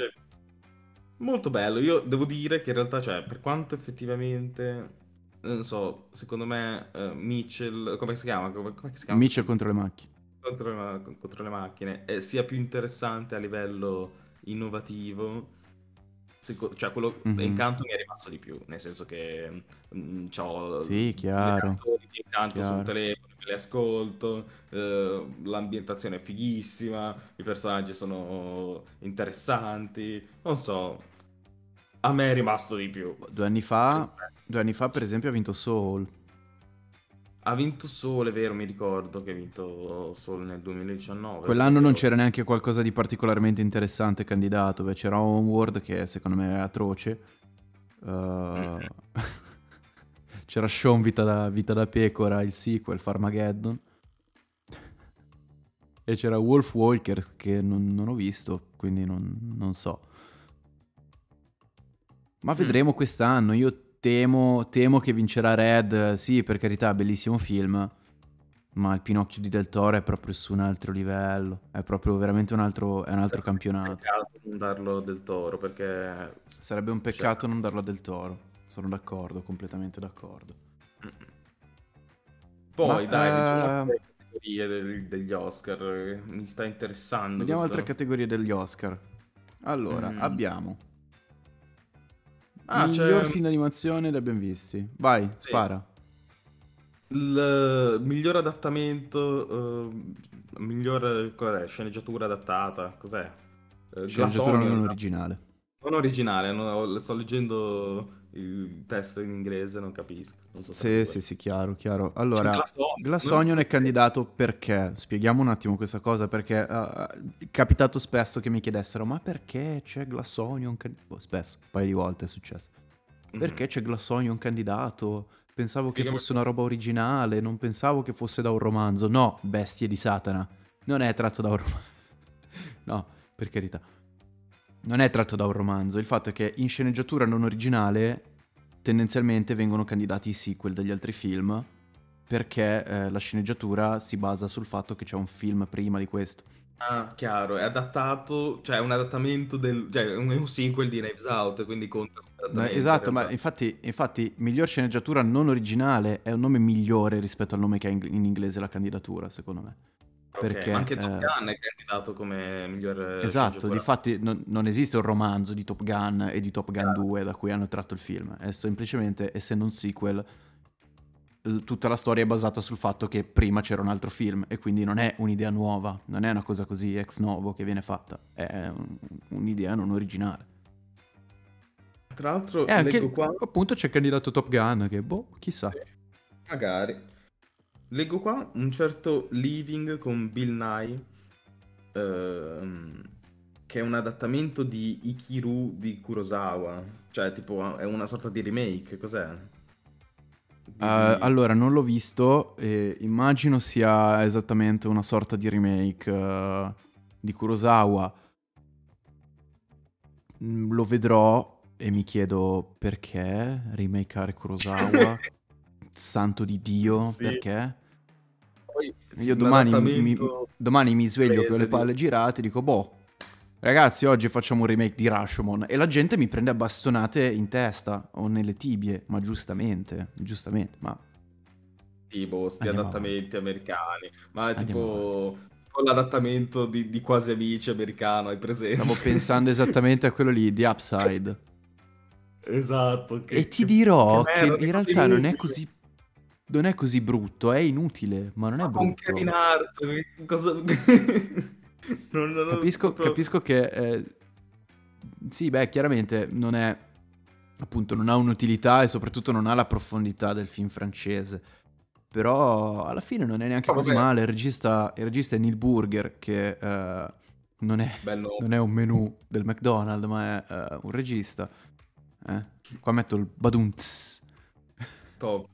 Molto bello. Io devo dire che in realtà, cioè, per quanto effettivamente... Non so, secondo me eh, Mitchell, come si chiama? Come, come si chiama? Mitchell contro le macchine. contro le, contro le macchine eh, sia più interessante a livello innovativo. seco- cioè, quello Mhm. Incanto mi è rimasto di più, nel senso che mm, c'ho Sì, chiaro. le canzoni di Incanto chiaro. sul telefono, le ascolto, eh, l'ambientazione è fighissima, i personaggi sono interessanti, non so, a me è rimasto di più. Due anni fa, due anni fa per esempio ha vinto Soul. Ha vinto Sole, vero? Mi ricordo che ha vinto Sole nel 2019. Quell'anno non c'era neanche qualcosa di particolarmente interessante candidato, beh, c'era Onward che secondo me è atroce. Uh, c'era Sean Vita da, Vita da Pecora, il sequel, Farmageddon. E c'era Wolf Walker che non, non ho visto, quindi non, non so. Ma Mm. vedremo quest'anno. Io temo, temo che vincerà Red. Sì, per carità, bellissimo film. Ma il Pinocchio di Del Toro è proprio su un altro livello. È proprio veramente un altro, è un altro campionato. Peccato non darlo del toro perché Sarebbe un peccato non darlo a Del Toro. Sono d'accordo, completamente d'accordo. poi Ma, dai, vediamo altre categorie del- degli Oscar. Mi sta interessando. Vediamo questo. altre categorie degli Oscar. Allora, Mm. abbiamo. Ah, Miglior c'è film d'animazione li abbiamo visti. Vai, Sì. spara. il miglior adattamento, eh, miglior cos'è? sceneggiatura adattata, cos'è? Glass Sceneggiatura non originale. Non originale, no, sto leggendo il testo in inglese, non capisco. Non so Sì, sì, sì, chiaro, chiaro. Allora, Glass Onion, Glass non Onion so è candidato perché? Spieghiamo un attimo questa cosa, perché eh, è capitato spesso che mi chiedessero, ma perché c'è Glass Onion? can-" Boh, spesso, un paio di volte è successo. Mhm. Perché c'è Glass Onion candidato? Pensavo che Spiegami fosse una roba originale, non pensavo che fosse da un romanzo. No, bestie di Satana. Non è tratto da un romanzo. no, per carità. Non è tratto da un romanzo. Il fatto è che in sceneggiatura non originale tendenzialmente vengono candidati i sequel degli altri film perché eh, la sceneggiatura si basa sul fatto che c'è un film prima di questo. Ah, chiaro, è adattato, cioè è un adattamento del, cioè è un, sequel di Knives Out, quindi conta come esatto, ma infatti, infatti miglior sceneggiatura non originale è un nome migliore rispetto al nome che ha in, in inglese la candidatura, secondo me. Ok, Perché, ma anche Top eh, Gun è candidato come miglior eh, Esatto, difatti non, non esiste un romanzo di Top Gun e di Top Gun Chiaro, 2 da cui hanno tratto il film, è semplicemente, essendo un sequel, tutta la storia è basata sul fatto che prima c'era un altro film e quindi non è un'idea nuova, non è una cosa così ex novo che viene fatta, è un- un'idea non originale. Tra l'altro E anche, leggo qua, appunto c'è candidato Top Gun che, boh, chissà. magari, leggo qua un certo Living con Bill Nye, ehm, che è un adattamento di Ikiru di Kurosawa, cioè tipo è una sorta di remake, cos'è? Di- Eh, allora, non l'ho visto, e immagino sia esattamente una sorta di remake eh, di Kurosawa. Mm, Lo vedrò e mi chiedo perché remakeare Kurosawa? Santo di Dio, Sì. perché? Poi, Io domani mi, domani mi sveglio con le di- palle girate e dico, boh, ragazzi, oggi facciamo un remake di Rashomon. E la gente mi prende a bastonate in testa o nelle tibie, ma giustamente, giustamente, ma tipo sti Andiamo adattamenti americani, ma Andiamo tipo l'adattamento di, di Quasi Amici americano, hai presente? Stavo pensando esattamente a quello lì, di Upside. Esatto. che- E ti che- dirò che che, merda, in che realtà non è così. Non è così brutto, è inutile, ma non è Ma con brutto. Kevin Hart, cosa... non, non- Capisco, proprio- capisco che. eh, sì, beh, chiaramente non è. Appunto, non ha un'utilità e soprattutto non ha la profondità del film francese. Però alla fine non è neanche No, così vabbè. male. Il regista, il regista è Neil Burger, che eh, non, è, non è un menù del McDonald's, ma è eh, un regista. Eh, Qua metto il badunz. top.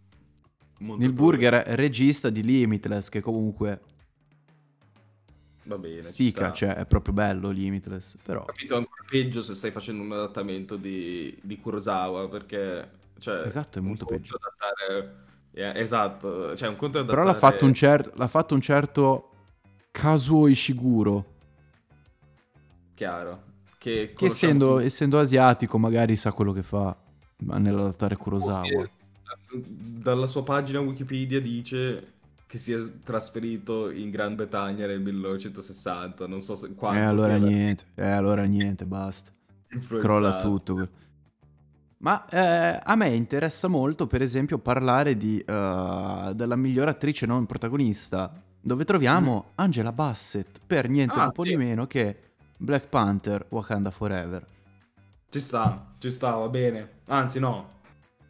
Neil. Burger è regista di Limitless, che comunque Va bene, stica, cioè è proprio bello Limitless. Però Ho capito ancora peggio se stai facendo un adattamento di, di Kurosawa, perché... Cioè, Esatto, è molto peggio. adattare... eh, esatto, cioè un conto è Però l'ha adattare- fatto un, cer- l'ha fatto un certo Kazuo Ishiguro. Chiaro. Che, Che essendo, tutti. essendo asiatico magari sa quello che fa nell'adattare Kurosawa. Sì, Dalla sua pagina Wikipedia dice che si è trasferito in Gran Bretagna nel 1960, non so se Eh quanto allora sia niente, eh allora niente, basta. Crolla tutto. Ma eh, a me interessa molto, per esempio, parlare di, eh, della migliore attrice non protagonista, dove troviamo Angela Bassett, per niente Mm. Ah, un po' sì. di meno che Black Panther Wakanda Forever. Ci sta, ci sta, va bene. Anzi no,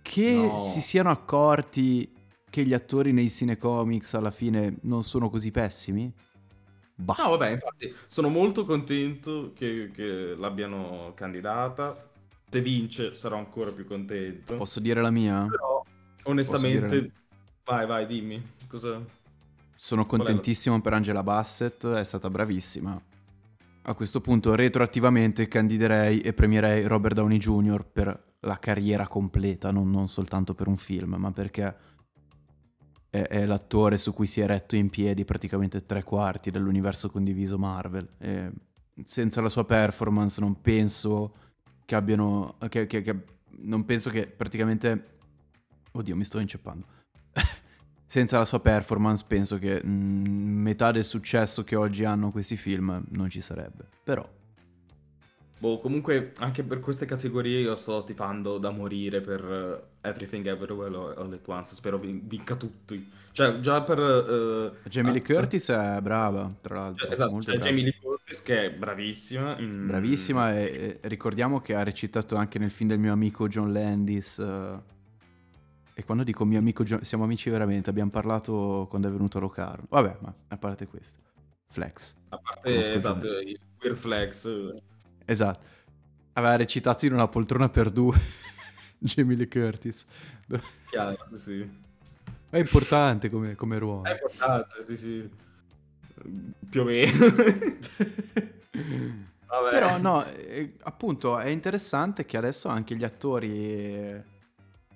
Che No. si siano accorti che gli attori nei cinecomics alla fine non sono così pessimi? Bah, No, vabbè, infatti sono molto contento che, che l'abbiano candidata. Se vince sarò ancora più contento. posso dire la mia? Però, onestamente, dire- vai, vai, dimmi. Cosa... Sono la- contentissimo per Angela Bassett, è stata bravissima. A questo punto, retroattivamente, candiderei e premierei Robert Downey Jr. per la carriera completa, non, non soltanto per un film, ma perché è, è l'attore su cui si è retto in piedi praticamente tre quarti dell'universo condiviso Marvel. E senza la sua performance non penso che abbiano... che- che- che- non penso che praticamente... Oddio, mi sto inceppando. Senza la sua performance penso che mm, metà del successo che oggi hanno questi film non ci sarebbe. Però, Boh, comunque, anche per queste categorie io sto tifando da morire per eh, Everything Everywhere All at Once. Spero vin- vinca tutti. Cioè, già per... eh, Jamie Lee ah, Curtis è brava, tra l'altro. Cioè, esatto, brava. Jamie Lee Curtis che è bravissima. in- Bravissima e, e ricordiamo che ha recitato anche nel film del mio amico John Landis. eh, e quando dico mio amico siamo amici veramente, abbiamo parlato quando è venuto a Locarno. Vabbè, ma a parte questo. Flex. A parte, esatto, il Weird Flex. Esatto. Aveva recitato in una poltrona per due Jamie Lee Curtis. Chiaro, sì, sì. È importante come, come ruolo. È importante, sì, sì. Più o meno. Vabbè. Però no, eh, appunto è interessante che adesso anche gli attori eh,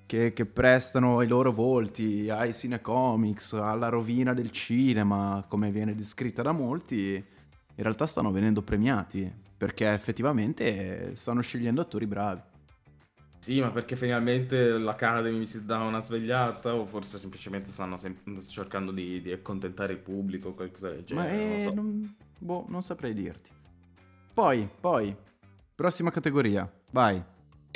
che, che prestano i loro volti ai cinecomics, alla rovina del cinema, come viene descritta da molti, in realtà stanno venendo premiati, perché effettivamente stanno scegliendo attori bravi. Sì, ma perché finalmente l'Academy si dà una svegliata o forse semplicemente stanno sem- cercando di, di accontentare il pubblico o qualcosa del Ma genere, non eh, so. non, boh, non saprei dirti. Poi, poi, prossima categoria, vai.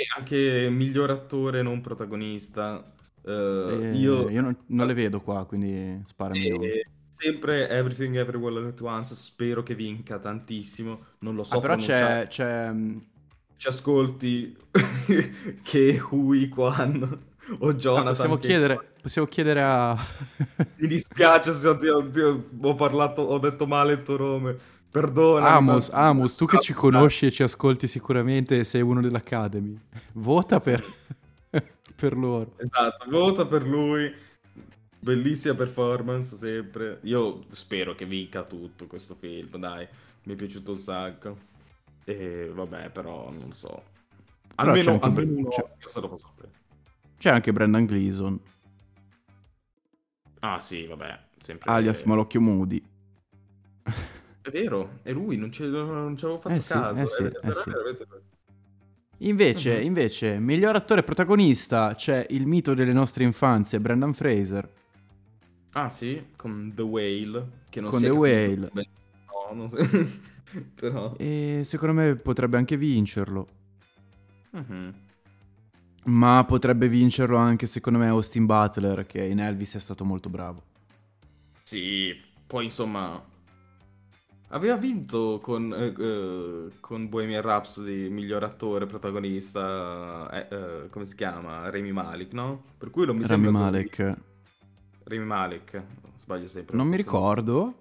E anche miglior attore non protagonista. eh, Eh, io non, non le vedo qua, quindi sparami. eh, sempre Everything Everywhere All At Once, spero che vinca tantissimo. Non lo so Ah, però c'è, c'è, mm, Ci ascolti che Hui Kwan o ah, Jonathan. possiamo, che- chiedere, possiamo chiedere a... Mi dispiace se ho, ti- ho parlato, ho detto male il tuo nome. Perdona. Amos, Amos, tu che ci conosci e ci ascolti sicuramente sei uno dell'Academy, vota per, per loro. Esatto, vota per lui. Bellissima performance sempre. Io spero che vinca tutto questo film, dai. Mi è piaciuto un sacco. E vabbè, però non so. Almeno, Br- c'è- se lo posso prendere. C'è anche Brendan Gleeson, Ah sì, vabbè. Sempre... alias Malocchio Moody. È vero, è lui, non ci, avevo fatto Eh sì, caso. eh sì, è- eh è sì. Invece, Mhm. invece, miglior attore protagonista c'è il mito delle nostre infanzie, Brendan Fraser. Ah sì, con The Whale. Che non Con The Whale. bene. No, non so. Però... E secondo me potrebbe anche vincerlo. Mhm. Ma potrebbe vincerlo anche, secondo me, Austin Butler, che in Elvis è stato molto bravo. Sì, poi insomma... Aveva vinto con, eh, eh, con Bohemian Rhapsody miglior attore protagonista, eh, eh, come si chiama? Rami Malek, no? Per cui non mi Rami sembra così. Malek. Rami Malek, sbaglio sempre. Non mi ricordo.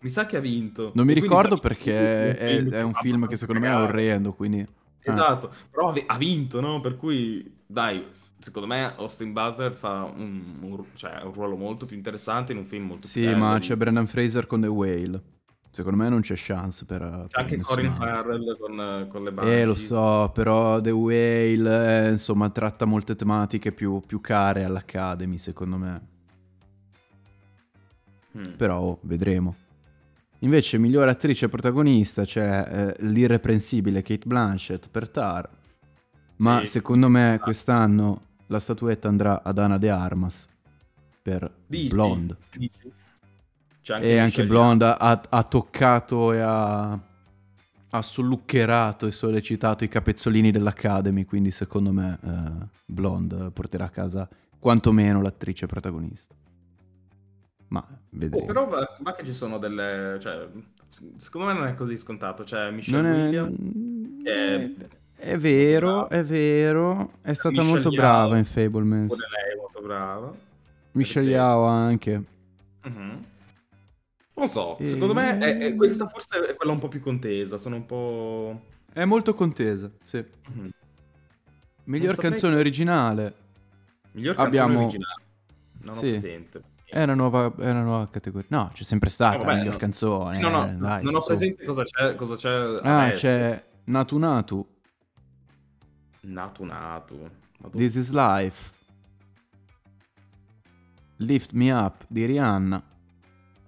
Mi sa che ha vinto. Non mi ricordo perché è, film è un film che secondo me è orrendo, quindi... ah. Esatto, però ha vi- ha vinto, no? Per cui, dai, secondo me Austin Butler fa un, un- cioè, un ruolo molto più interessante in un film molto Sì, più bello ma c'è Brendan Fraser con The Whale. Secondo me non c'è chance per... C'è per anche Corin. Farrell con, con le Eh, Banshees. lo so, però The Whale, eh, insomma, tratta molte tematiche più, più care all'Academy, secondo me. Mm. Però oh, vedremo. Invece, migliore attrice protagonista c'è eh, l'irreprensibile Kate Blanchett per Tar. Ma Sì. secondo me quest'anno la statuetta andrà ad Ana de Armas per Dici? Blonde. Dici? C'è E anche Blonde ha, ha toccato e ha, ha solluccherato e sollecitato i capezzolini dell'Academy, quindi secondo me eh, Blonde porterà a casa quantomeno l'attrice protagonista. Ma vedremo. Oh, però va, che ci sono delle... Cioè, secondo me non è così scontato. C'è Michelle Non è, che è, è vero, è vero, è stata Michelle molto Yeoh, brava in Fablemans. pure lei è molto brava. Michelle Yao anche. Mhm. Non so, secondo me è- è- questa forse è quella un po' più contesa. Sono un po'... È molto contesa, sì. Mhm. Miglior canzone originale. Miglior canzone Abbiamo- originale. Non Sì. ho presente. È una nuova, è una nuova categoria. No, c'è sempre stata la vabbè, miglior no. canzone. No, no, eh, dai, non ho su. presente cosa c'è, cosa c'è Ah, adesso. c'è Natu Natu, Natu Natu. This is Life, Lift Me Up di Rihanna,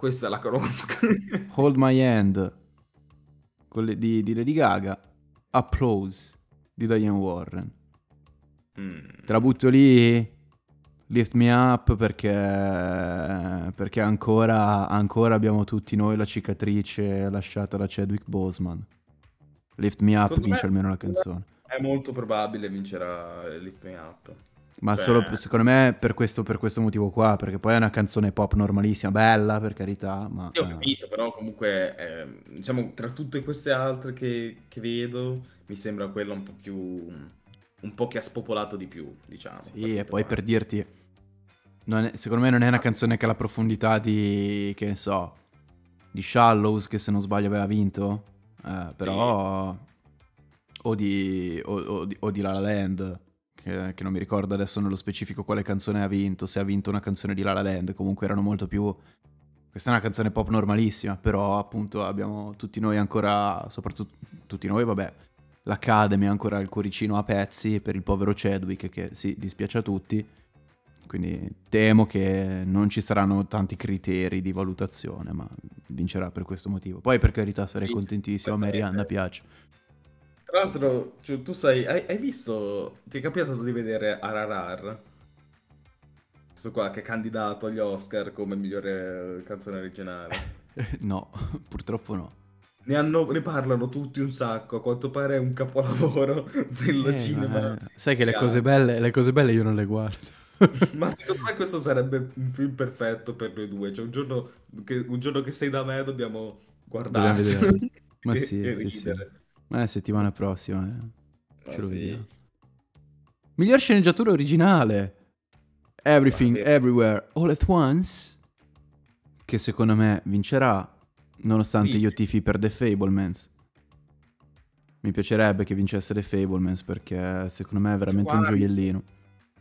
Questa la conosco. Hold My Hand le- di, di Lady Gaga, Applause di Diane Warren. Mm. Te la butto lì, Lift Me Up perché, perché ancora, ancora abbiamo tutti noi la cicatrice lasciata da Chadwick Boseman. Lift Me Up Secondo vince me- almeno la canzone. È molto probabile vincerà Lift Me Up. Ma Cioè- solo secondo me per questo, per questo motivo qua, perché poi è una canzone pop normalissima, bella per carità, ma... Io ho eh, capito, però comunque, eh, diciamo, tra tutte queste altre che, che vedo, mi sembra quella un po' più... un po' che ha spopolato di più, diciamo. sì, e poi per quante. dirti, non è- secondo me non è una canzone che ha la profondità di, che ne so, di Shallows, che se non sbaglio aveva vinto, eh, però... O di, o, o di, o di La La Land, che, che non mi ricordo adesso nello specifico quale canzone ha vinto, se ha vinto una canzone di La La Land, comunque erano molto più... Questa è una canzone pop normalissima, però appunto abbiamo tutti noi ancora, soprattutto tutti noi, vabbè, l'Academy ha ancora il cuoricino a pezzi per il povero Chadwick che si dispiace a tutti Quindi temo che non ci saranno tanti criteri di valutazione, ma vincerà per questo motivo. Poi per carità sarei contentissimo, a me. Rihanna piace. Tra l'altro, cioè, tu sai, hai, hai visto, ti è capitato di vedere RRR? Questo qua che è candidato agli Oscar come migliore canzone originale. no, purtroppo no. Ne, hanno- ne parlano tutti un sacco, a quanto pare è un capolavoro del Eh, cinema. ma- sai che le cose, belle, le cose belle io non le guardo. Ma secondo me questo sarebbe un film perfetto per noi due. Cioè, un giorno che, un giorno che sei da me dobbiamo guardarci Dobbiamo vedere. Ma e- sì, e sì, sì. ridere. Eh, settimana prossima, eh. Ma Ce lo sì. vediamo. Miglior sceneggiatura originale. Everything, Vabbè. Everywhere, All at Once. Che secondo me vincerà. Nonostante Dici? io tifi per The Fablemans. Mi piacerebbe che vincesse The Fablemans perché secondo me è veramente un Guarda. gioiellino.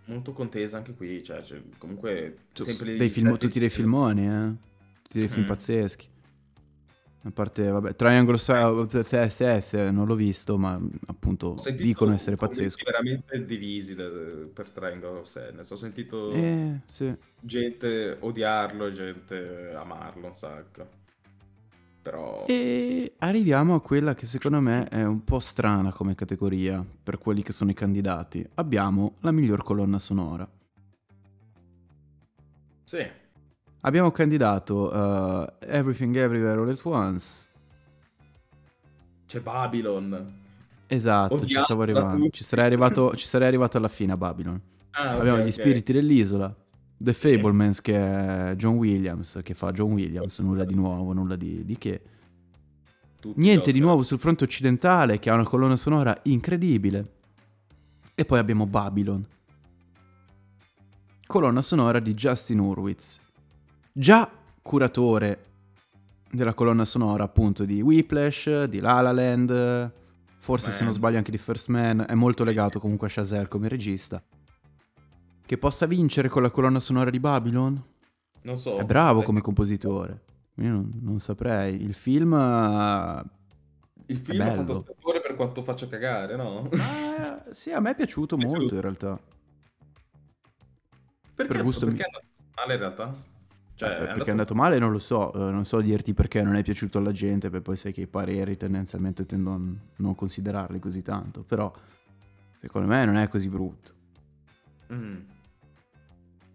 Molto contesa anche qui. Cioè, cioè, comunque, Tu- dei film- tutti dei film. filmoni, eh. Tutti dei film Mm. pazzeschi. A parte, vabbè, Triangle Sa- non l'ho visto, ma appunto sentito dicono essere pazzesco. veramente divisi da- per Triangle of Sadness. Ho sentito Eh, sì. gente odiarlo e gente amarlo un sacco. Però... E arriviamo a quella che secondo me è un po' strana come categoria per quelli che sono i candidati. Abbiamo la miglior colonna sonora. Sì. Abbiamo candidato uh, Everything Everywhere All at Once. C'è Babylon. Esatto, ci Odiato stavo arrivando. Ci sarei arrivato, ci sarei arrivato alla fine a Babylon. Ah, Abbiamo ok, gli ok. spiriti dell'isola. The Fablemans che è John Williams, che fa John Williams, nulla di nuovo, nulla di, di che. Tutti Niente di nuovo sul fronte occidentale, che ha una colonna sonora incredibile. E poi abbiamo Babylon. Colonna sonora di Justin Hurwitz. Già curatore della colonna sonora appunto di Whiplash, di La La Land, forse se non Man. sbaglio anche di First Man, è molto legato comunque a Chazelle come regista. Che possa vincere con la colonna sonora di Babylon? Non so. È bravo come compositore. Io non, non saprei. Il film... eh, Il film ha bello. fatto sapore per quanto faccia cagare, no? Ma sì, a me è piaciuto È molto in realtà. Perché, Per gusto perché mio. è male in realtà? Cioè, Eh, perché è andato male non lo so, eh, non so dirti perché non è piaciuto alla gente, perché poi sai che i pareri tendenzialmente tendo a non considerarli così tanto, però secondo me non è così brutto. Mm.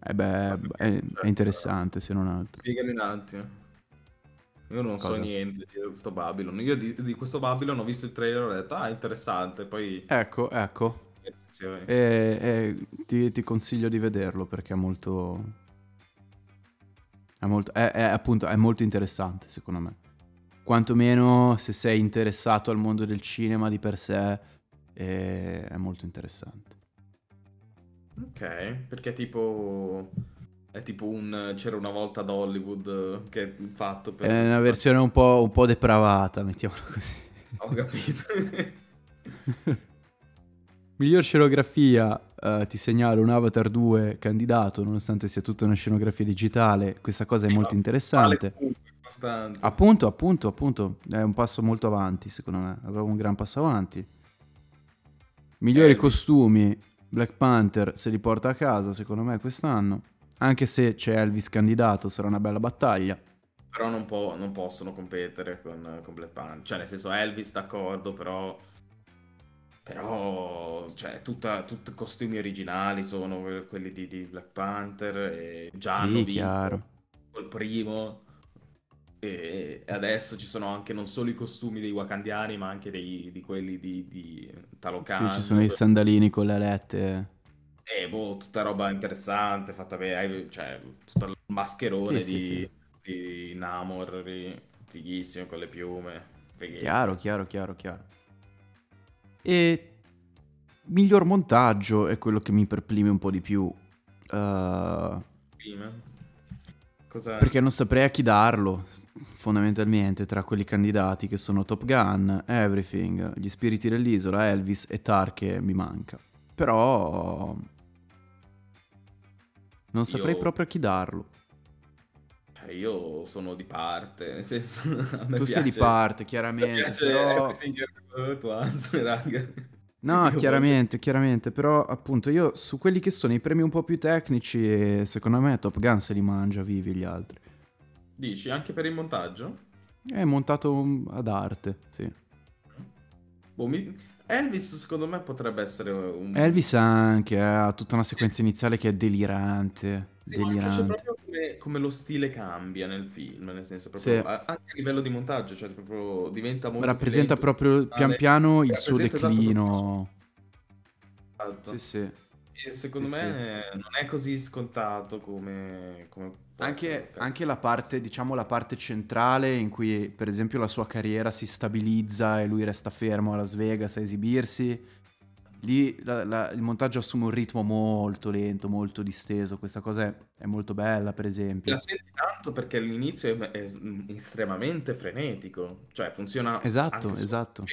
Eh beh, è, è interessante se non altro. Spiegami un attimo. Io non so Cosa? niente di questo Babylon. Io di, di questo Babylon ho visto il trailer e ho detto, ah, interessante. Poi... Ecco, ecco, e, e ti, ti consiglio di vederlo perché è molto... È molto, è, è appunto, è molto interessante secondo me. Quantomeno se sei interessato al mondo del cinema di per sé, è, è molto interessante. Ok, perché tipo... È tipo un... C'era una volta ad Hollywood eh, che è fatto per... È una versione un po', un po' depravata, mettiamola così. Ho capito. Miglior scenografia, eh, ti segnalo un Avatar 2 candidato, nonostante sia tutta una scenografia digitale. Questa cosa è molto interessante. Appunto, appunto, appunto, è un passo molto avanti, secondo me. Avrà un gran passo avanti. Migliori Eh, costumi, Black Panther se li porta a casa, secondo me, quest'anno. Anche se c'è Elvis candidato, sarà una bella battaglia. Però non, può- non possono competere con, con Black Panther. Cioè, nel senso, Elvis d'accordo, però... Però, cioè, tutta, tutti i costumi originali sono que- quelli di, di Black Panther e già sì, chiaro. col primo. E adesso ci sono anche non solo i costumi dei wakandiani, ma anche dei- di quelli di, di Talocan. Sì, ci sono i sandalini con le alette. E boh, tutta roba interessante, fatta bene, cioè, tutto il mascherone Sì, di, sì, sì. di Namor, fighissimo, con le piume, fighissimo. Chiaro, chiaro, chiaro, chiaro. E miglior montaggio è quello che mi perplime un po' di più. Uh, perché non saprei a chi darlo, fondamentalmente, tra quelli candidati che sono Top Gun, Everything, Gli Spiriti dell'Isola, Elvis e Tar che mi manca. Però... Non saprei Io- proprio a chi darlo. Eh, Io sono di parte, nel senso... Tu sei di piace- parte, chiaramente, piace però... No, chiaramente, chiaramente, però appunto io su quelli che sono i premi un po' più tecnici, secondo me Top Gun se li mangia vivi gli altri. Dici, anche per il montaggio? È montato um, ad arte, sì. Boh, mi- Elvis secondo me potrebbe essere un... Elvis anche, eh, ha tutta una sequenza iniziale che è delirante, Sì, delirante. proprio come, come lo stile cambia nel film, nel senso proprio Sì. anche a livello di montaggio, cioè proprio diventa molto più Rappresenta lento, proprio pian piano il suo proprio il declino. suo- esatto. Sì, sì. E secondo Sì, me non è così scontato come, come Anche, anche la parte, diciamo, la parte centrale in cui, per esempio, la sua carriera si stabilizza e lui resta fermo a Las Vegas a esibirsi. Lì la- la- il montaggio assume un ritmo molto lento, molto disteso. Questa cosa è, è molto bella, per esempio. La senti tanto perché all'inizio è, è estremamente frenetico, cioè funziona Esatto, esatto.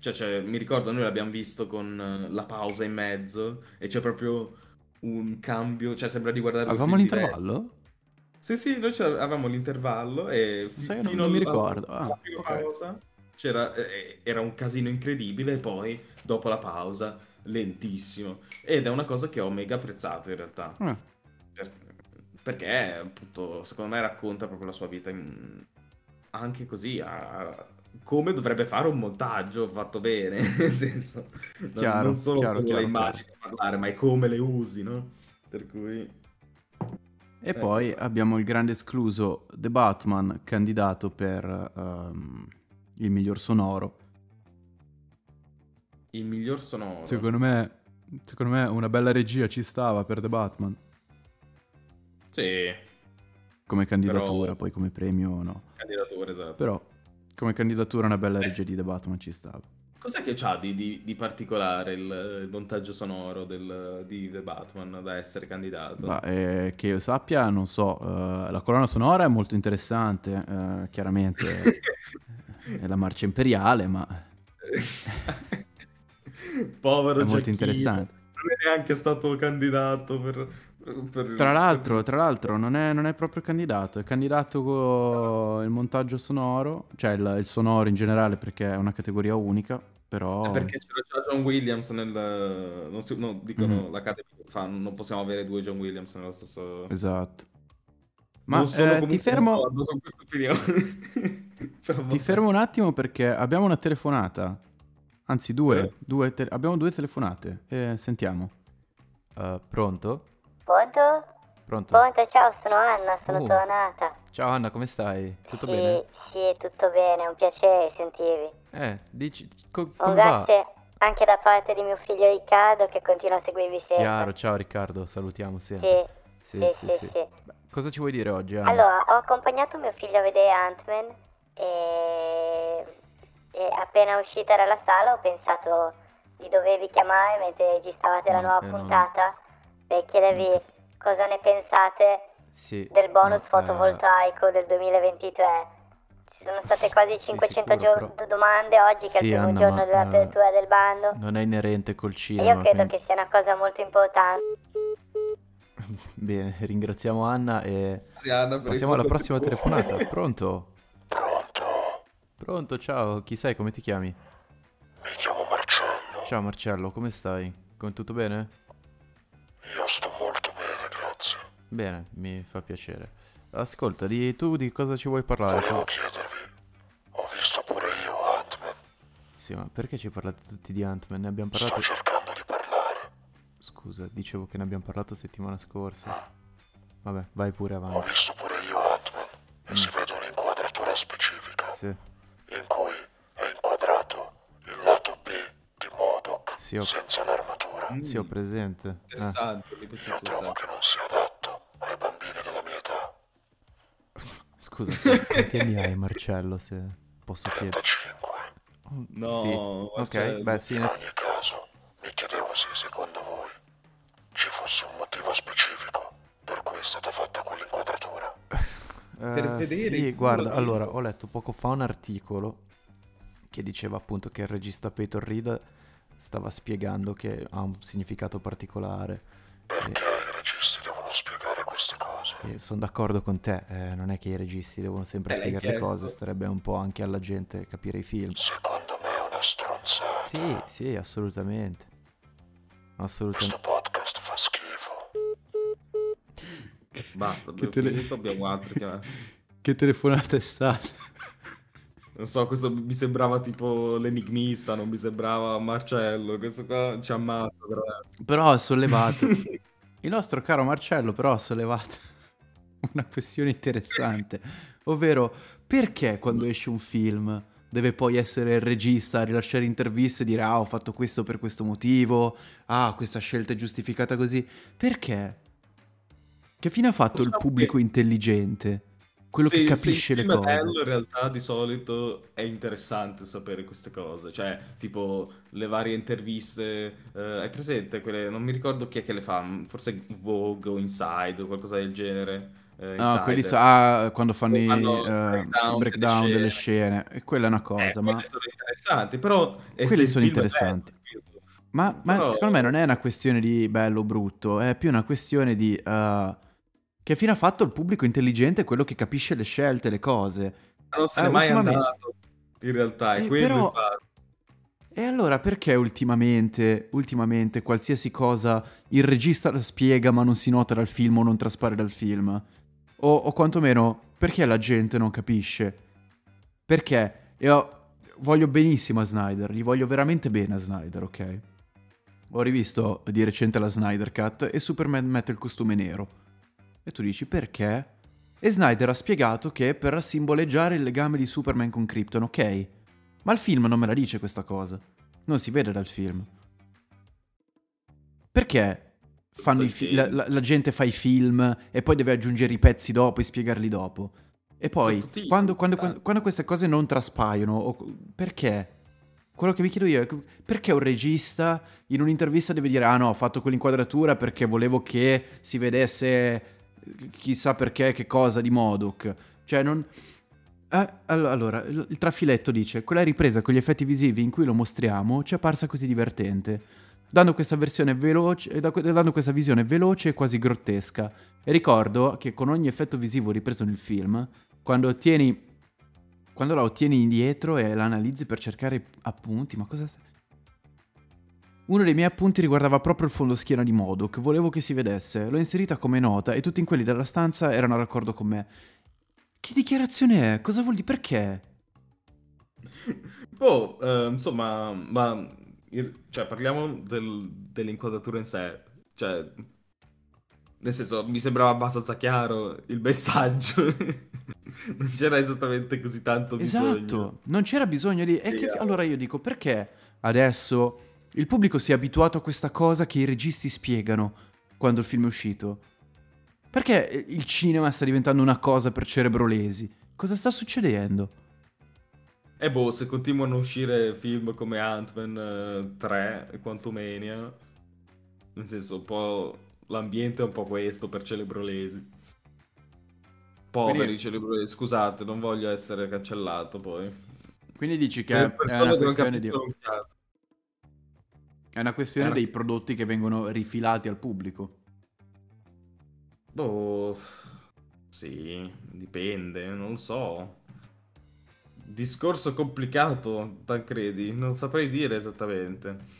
Cioè, cioè, mi ricordo, noi l'abbiamo visto con eh, la pausa in mezzo e c'è proprio un cambio, cioè sembra di guardare Avevamo l'intervallo? Sì, sì, noi avevamo l'intervallo e Sai che non- fino non mi ricordo. alla Ah, prima ok. pausa c'era, eh, era un casino incredibile e poi dopo la pausa lentissimo. Ed è una cosa che ho mega apprezzato in realtà. Eh, Per- perché appunto secondo me racconta proprio la sua vita in- anche così a- come dovrebbe fare un montaggio fatto bene nel senso non, Chiaro, non solo, chiaro, solo chiaro, le immagini parlare ma è come le usi no? per cui E Ecco poi abbiamo il grande escluso The Batman, candidato per ehm, il miglior sonoro. il miglior sonoro Secondo me, secondo me una bella regia ci stava per The Batman. sì Come candidatura, Però- poi come premio no. candidatura esatto Però come candidatura una bella Eh regia di The Batman ci stava. cos'è che c'ha di, di- di particolare il, il montaggio sonoro del- di The Batman da essere candidato Ma, eh, che io sappia, non so, eh, la colonna sonora è molto interessante, eh, chiaramente è la marcia imperiale, ma povero è molto Giacchino. interessante. non è neanche stato candidato per, per- Tra l'altro, tra l'altro non, è, non è proprio candidato, è candidato con il montaggio sonoro, cioè il, il sonoro in generale perché è una categoria unica, però... Eh, perché c'era già John Williams nel non, si- no, dicono Mhm. l'Academy fa non possiamo avere due John Williams nello stesso Esatto. Ma eh, ti fermo, ti fermo un attimo perché abbiamo una telefonata, anzi due, Eh? due te- abbiamo due telefonate, eh, sentiamo. Eh, pronto? Pronto? Pronto? Pronto, ciao, sono Anna, sono Oh. tornata. Ciao Anna, come stai? Tutto sì, bene? sì, tutto bene, è un piacere sentirvi. Eh, dici, co- Un grazie anche da parte di mio figlio Riccardo che continua a seguirvi sempre. Chiaro, ciao Riccardo, salutiamo sempre. Sì, sì, sì, sì. Beh, cosa ci vuoi dire oggi, Anna? Allora, ho accompagnato mio figlio a vedere Ant-Man e... e appena uscita dalla sala ho pensato di dovervi chiamare mentre registravate la No, nuova eh, no. Per chiedervi cosa ne pensate Sì, del bonus no, eh, fotovoltaico del 2023. Ci sono state quasi Sì, 500 sicuro, gio- però- domande oggi che Sì, è il primo Anna, giorno ma, dell'apertura del bando. non è inerente col E cinema. io credo quindi- che sia una cosa molto importante. Bene, ringraziamo Anna e Grazie, Anna, passiamo alla prossima telefonata. Pronto? Pronto? Pronto, ciao, chi sei? Come ti chiami? Mi chiamo Marcello. Ciao Marcello, come stai? Come tutto bene? Io sto molto bene, grazie. Bene, mi fa piacere. Ascolta, di, tu di cosa ci vuoi parlare? Volevo chiedervi, ho visto pure io Ant-Man. Sì, ma perché ci parlate tutti di Ant-Man? Ne abbiamo Sto parlato... cercando di parlare. Scusa, dicevo che ne abbiamo parlato settimana scorsa. Vabbè, vai pure Ho avanti. visto pure io Ant-Man e si vede un'inquadratura specifica Sì, in cui è inquadrato il lato B di Modok Sì, ho- senza l'armatura. Mm, sì, ho presente. Eh, interessante è Io trovo che non sia adatto ai bambini della mia età. scusa, quanti anni hai Marcello, se posso chiedere? 35. Oh, No, sì. Ok, beh sì, In ogni caso, mi chiedevo se secondo voi ci fosse un motivo specifico per cui è stata fatta quell'inquadratura. Per Eh, vedere sì, il guarda, allora, ho letto poco fa un articolo che diceva appunto che il regista Peyton Reed stava spiegando che ha un significato particolare. Perché i registi devono spiegare queste cose? E sono d'accordo con te, eh, non è che i registi devono sempre l'hai spiegare le cose, starebbe un po' anche alla gente capire i film. Secondo me è una stronzata. Sì, sì, assolutamente. Assolutamente. Questo podcast fa schifo. Basta, Che abbiamo tele- finito, abbiamo altro che... Che telefonata è stata? Non so, questo mi sembrava tipo l'enigmista, non mi sembrava Marcello, questo qua ci ammazza veramente. Però ha sollevato. Il nostro caro Marcello però ha sollevato una questione interessante, ovvero perché quando esce un film deve poi essere il regista a rilasciare interviste e dire ah ho fatto questo per questo motivo, ah questa scelta è giustificata così, perché? Che fine ha fatto il pubblico intelligente? Quello che Se- capisce se le è cose. bello, in realtà di solito è interessante sapere queste cose, cioè tipo le varie interviste, eh, hai presente quelle, non mi ricordo chi è che le fa, forse Vogue o Inside o qualcosa del genere. eh, Ah, quelli sa- ah, quando fanno i, eh, breakdown i breakdown delle delle scene. E quella è una Eh, cosa, ma... quelle sono interessanti, però... Quelli sono è interessanti. bello? Ma, ma Però- secondo me non è una questione di bello o brutto, è più una questione di eh, che fine ha fatto il pubblico intelligente, quello che capisce le scelte, le cose. Non se Eh, n'è mai ultimamente- andato, in realtà, è Eh, quello però- il fatto. E allora perché ultimamente, ultimamente qualsiasi cosa il regista la spiega ma non si nota dal film o non traspare dal film? O, o quantomeno perché la gente non capisce? Perché io voglio benissimo a Snyder, gli voglio veramente bene a Snyder, ok? Ho rivisto di recente la Snyder Cut e Superman mette il costume nero. E tu dici perché? E Snyder ha spiegato che per simboleggiare il legame di Superman con Krypton, ok? Ma il film non me la dice questa cosa. Non si vede dal film. Perché fanno i fi- la, la- la gente fa i film e poi deve aggiungere i pezzi dopo e spiegarli dopo? E poi, quando, quando- quando- quando queste cose non traspaiono, o- perché? Quello che mi chiedo io è perché un regista in un'intervista deve dire ah no, ho fatto quell'inquadratura perché volevo che si vedesse chissà perché che cosa di Modok. Cioè non... Eh, allo- allora, il il trafiletto dice quella ripresa con gli effetti visivi in cui lo mostriamo ci è apparsa così divertente, dando questa veloce, da- dando questa visione veloce e quasi grottesca. E ricordo che con ogni effetto visivo ripreso nel film, quando ottieni quando la ottieni indietro e la analizzi per cercare appunti, ma cosa... Uno dei miei appunti riguardava proprio il fondo schiena di Modok, volevo che si vedesse, l'ho inserita come nota e tutti in quelli della stanza erano d'accordo con me. Che dichiarazione è? Cosa vuol dire? Perché? Boh, eh, insomma, ma cioè, parliamo del- dell'inquadratura in sé. Cioè, nel senso, mi sembrava abbastanza chiaro il messaggio. non c'era esattamente così tanto bisogno. Esatto, non c'era bisogno di... E che... Spiegato. Allora io dico, perché adesso il pubblico si è abituato a questa cosa che i registi spiegano quando il film è uscito? Perché il cinema sta diventando una cosa per cerebrolesi? Cosa sta succedendo? E boh, se continuano a uscire film come Ant-Man eh, 3 e Quantumania, nel senso, un po' l'ambiente è un po' questo per celebrolesi. Poveri Quindi- celebrolesi, scusate, non voglio essere cancellato poi. Quindi dici che è persone una che non questione, di... un cazzo. È una questione È una- dei prodotti che vengono rifilati al pubblico. Boh, sì, dipende, non lo so. Discorso complicato, Tancredi, non saprei dire esattamente.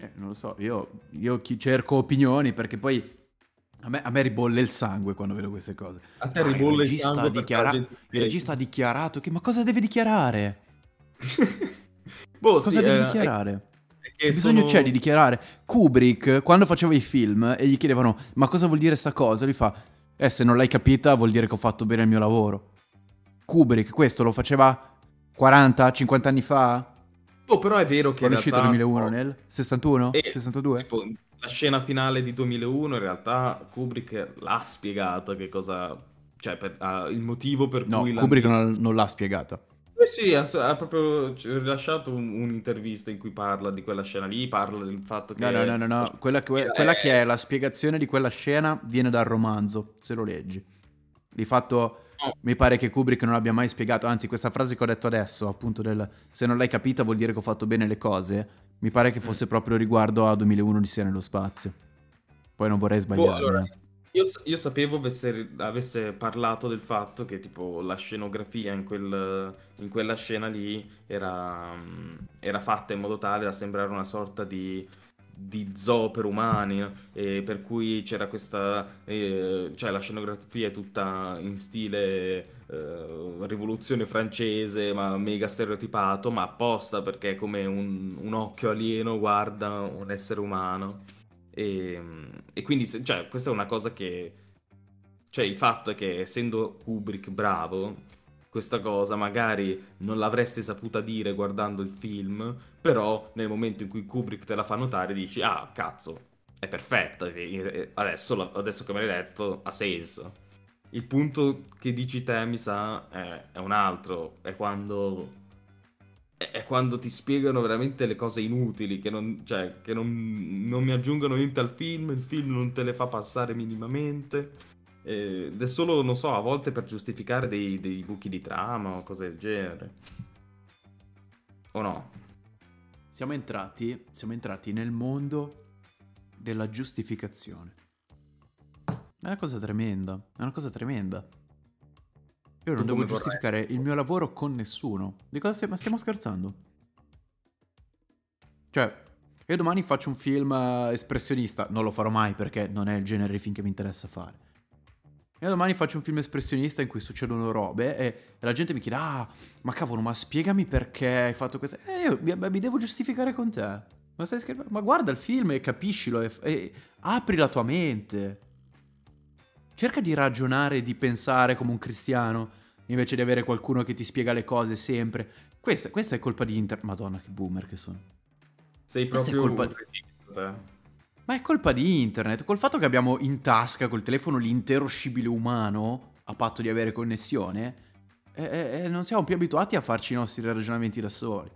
Eh, non lo so, io, io cerco opinioni perché poi a me, a me ribolle il sangue quando vedo queste cose. A te Ah, il ribolle il regista sangue dichiara- Il regista ha dichiarato che... Ma cosa deve dichiarare? Boh, Cosa sì, deve eh, dichiarare? Che bisogno sono- c'è di dichiarare? Kubrick, quando faceva i film e gli chiedevano ma cosa vuol dire sta cosa? Lui fa, eh se non l'hai capita vuol dire che ho fatto bene il mio lavoro. Kubrick questo lo faceva 40, 50 anni fa? Boh, però è vero che Quando è uscito nel realtà, 2001? Nel 61? Eh, 62? tipo, la scena finale di 2001 in realtà Kubrick l'ha spiegata che cosa... Cioè, per- ah, il motivo per No, cui... Kubrick l'ambiente- non, non l'ha spiegata. Eh sì, ha, ha proprio rilasciato un- un'intervista in cui parla di quella scena lì, parla del fatto che... No, no, no, no, no. Quella, che, Eh, quella che è la spiegazione di quella scena viene dal romanzo, se lo leggi. Di fatto, No. mi pare che Kubrick non abbia mai spiegato, anzi questa frase che ho detto adesso, appunto del se non l'hai capita vuol dire che ho fatto bene le cose, mi pare che fosse proprio riguardo a 2001 di Sia nello spazio. Poi non vorrei Boh, sbagliare. allora, eh. Io, io sapevo avesse, avesse parlato del fatto che tipo la scenografia in, quel, in quella scena lì era, era fatta in modo tale da sembrare una sorta di di zoo per umani, e per cui c'era questa, eh, cioè la scenografia è tutta in stile eh, rivoluzione francese, ma mega stereotipato, ma apposta perché è come un, un occhio alieno guarda un essere umano. E, e quindi, cioè, questa è una cosa che, cioè il fatto è che essendo Kubrick bravo, questa cosa, magari non l'avresti saputa dire guardando il film, però nel momento in cui Kubrick te la fa notare dici, ah, cazzo, è perfetta, adesso, adesso che me l'hai detto ha senso. Il punto che dici te, mi sa, è, è un altro, è quando è quando ti spiegano veramente le cose inutili, che, non, cioè, che non, non, mi aggiungono niente al film, il film non te le fa passare minimamente. Ed è solo, non so, a volte per giustificare dei, dei buchi di trama o cose del genere. O no? Siamo entrati, siamo entrati nel mondo della giustificazione. È una cosa tremenda, è una cosa tremenda. Io non devo giustificare vorrei? il mio lavoro con nessuno. Di cosa stiamo, stiamo scherzando? Cioè, io domani faccio un film uh, espressionista, non lo farò mai perché non è il genere di film che mi interessa fare. Io domani faccio un film espressionista in cui succedono robe e, la gente mi chiede, ah, ma cavolo, ma spiegami perché hai fatto questo. E io mi, mi devo giustificare con te. Ma, stai scherzando? ma guarda il film e capiscilo e, e apri la tua mente. Cerca di ragionare, di pensare come un cristiano, invece di avere qualcuno che ti spiega le cose sempre. Questa, questa è colpa di internet. Madonna, che boomer che sono. Sei proprio è colpa di... Ma è colpa di internet. Col fatto che abbiamo in tasca col telefono l'intero scibile umano, a patto di avere connessione, e, e non siamo più abituati a farci i nostri ragionamenti da soli.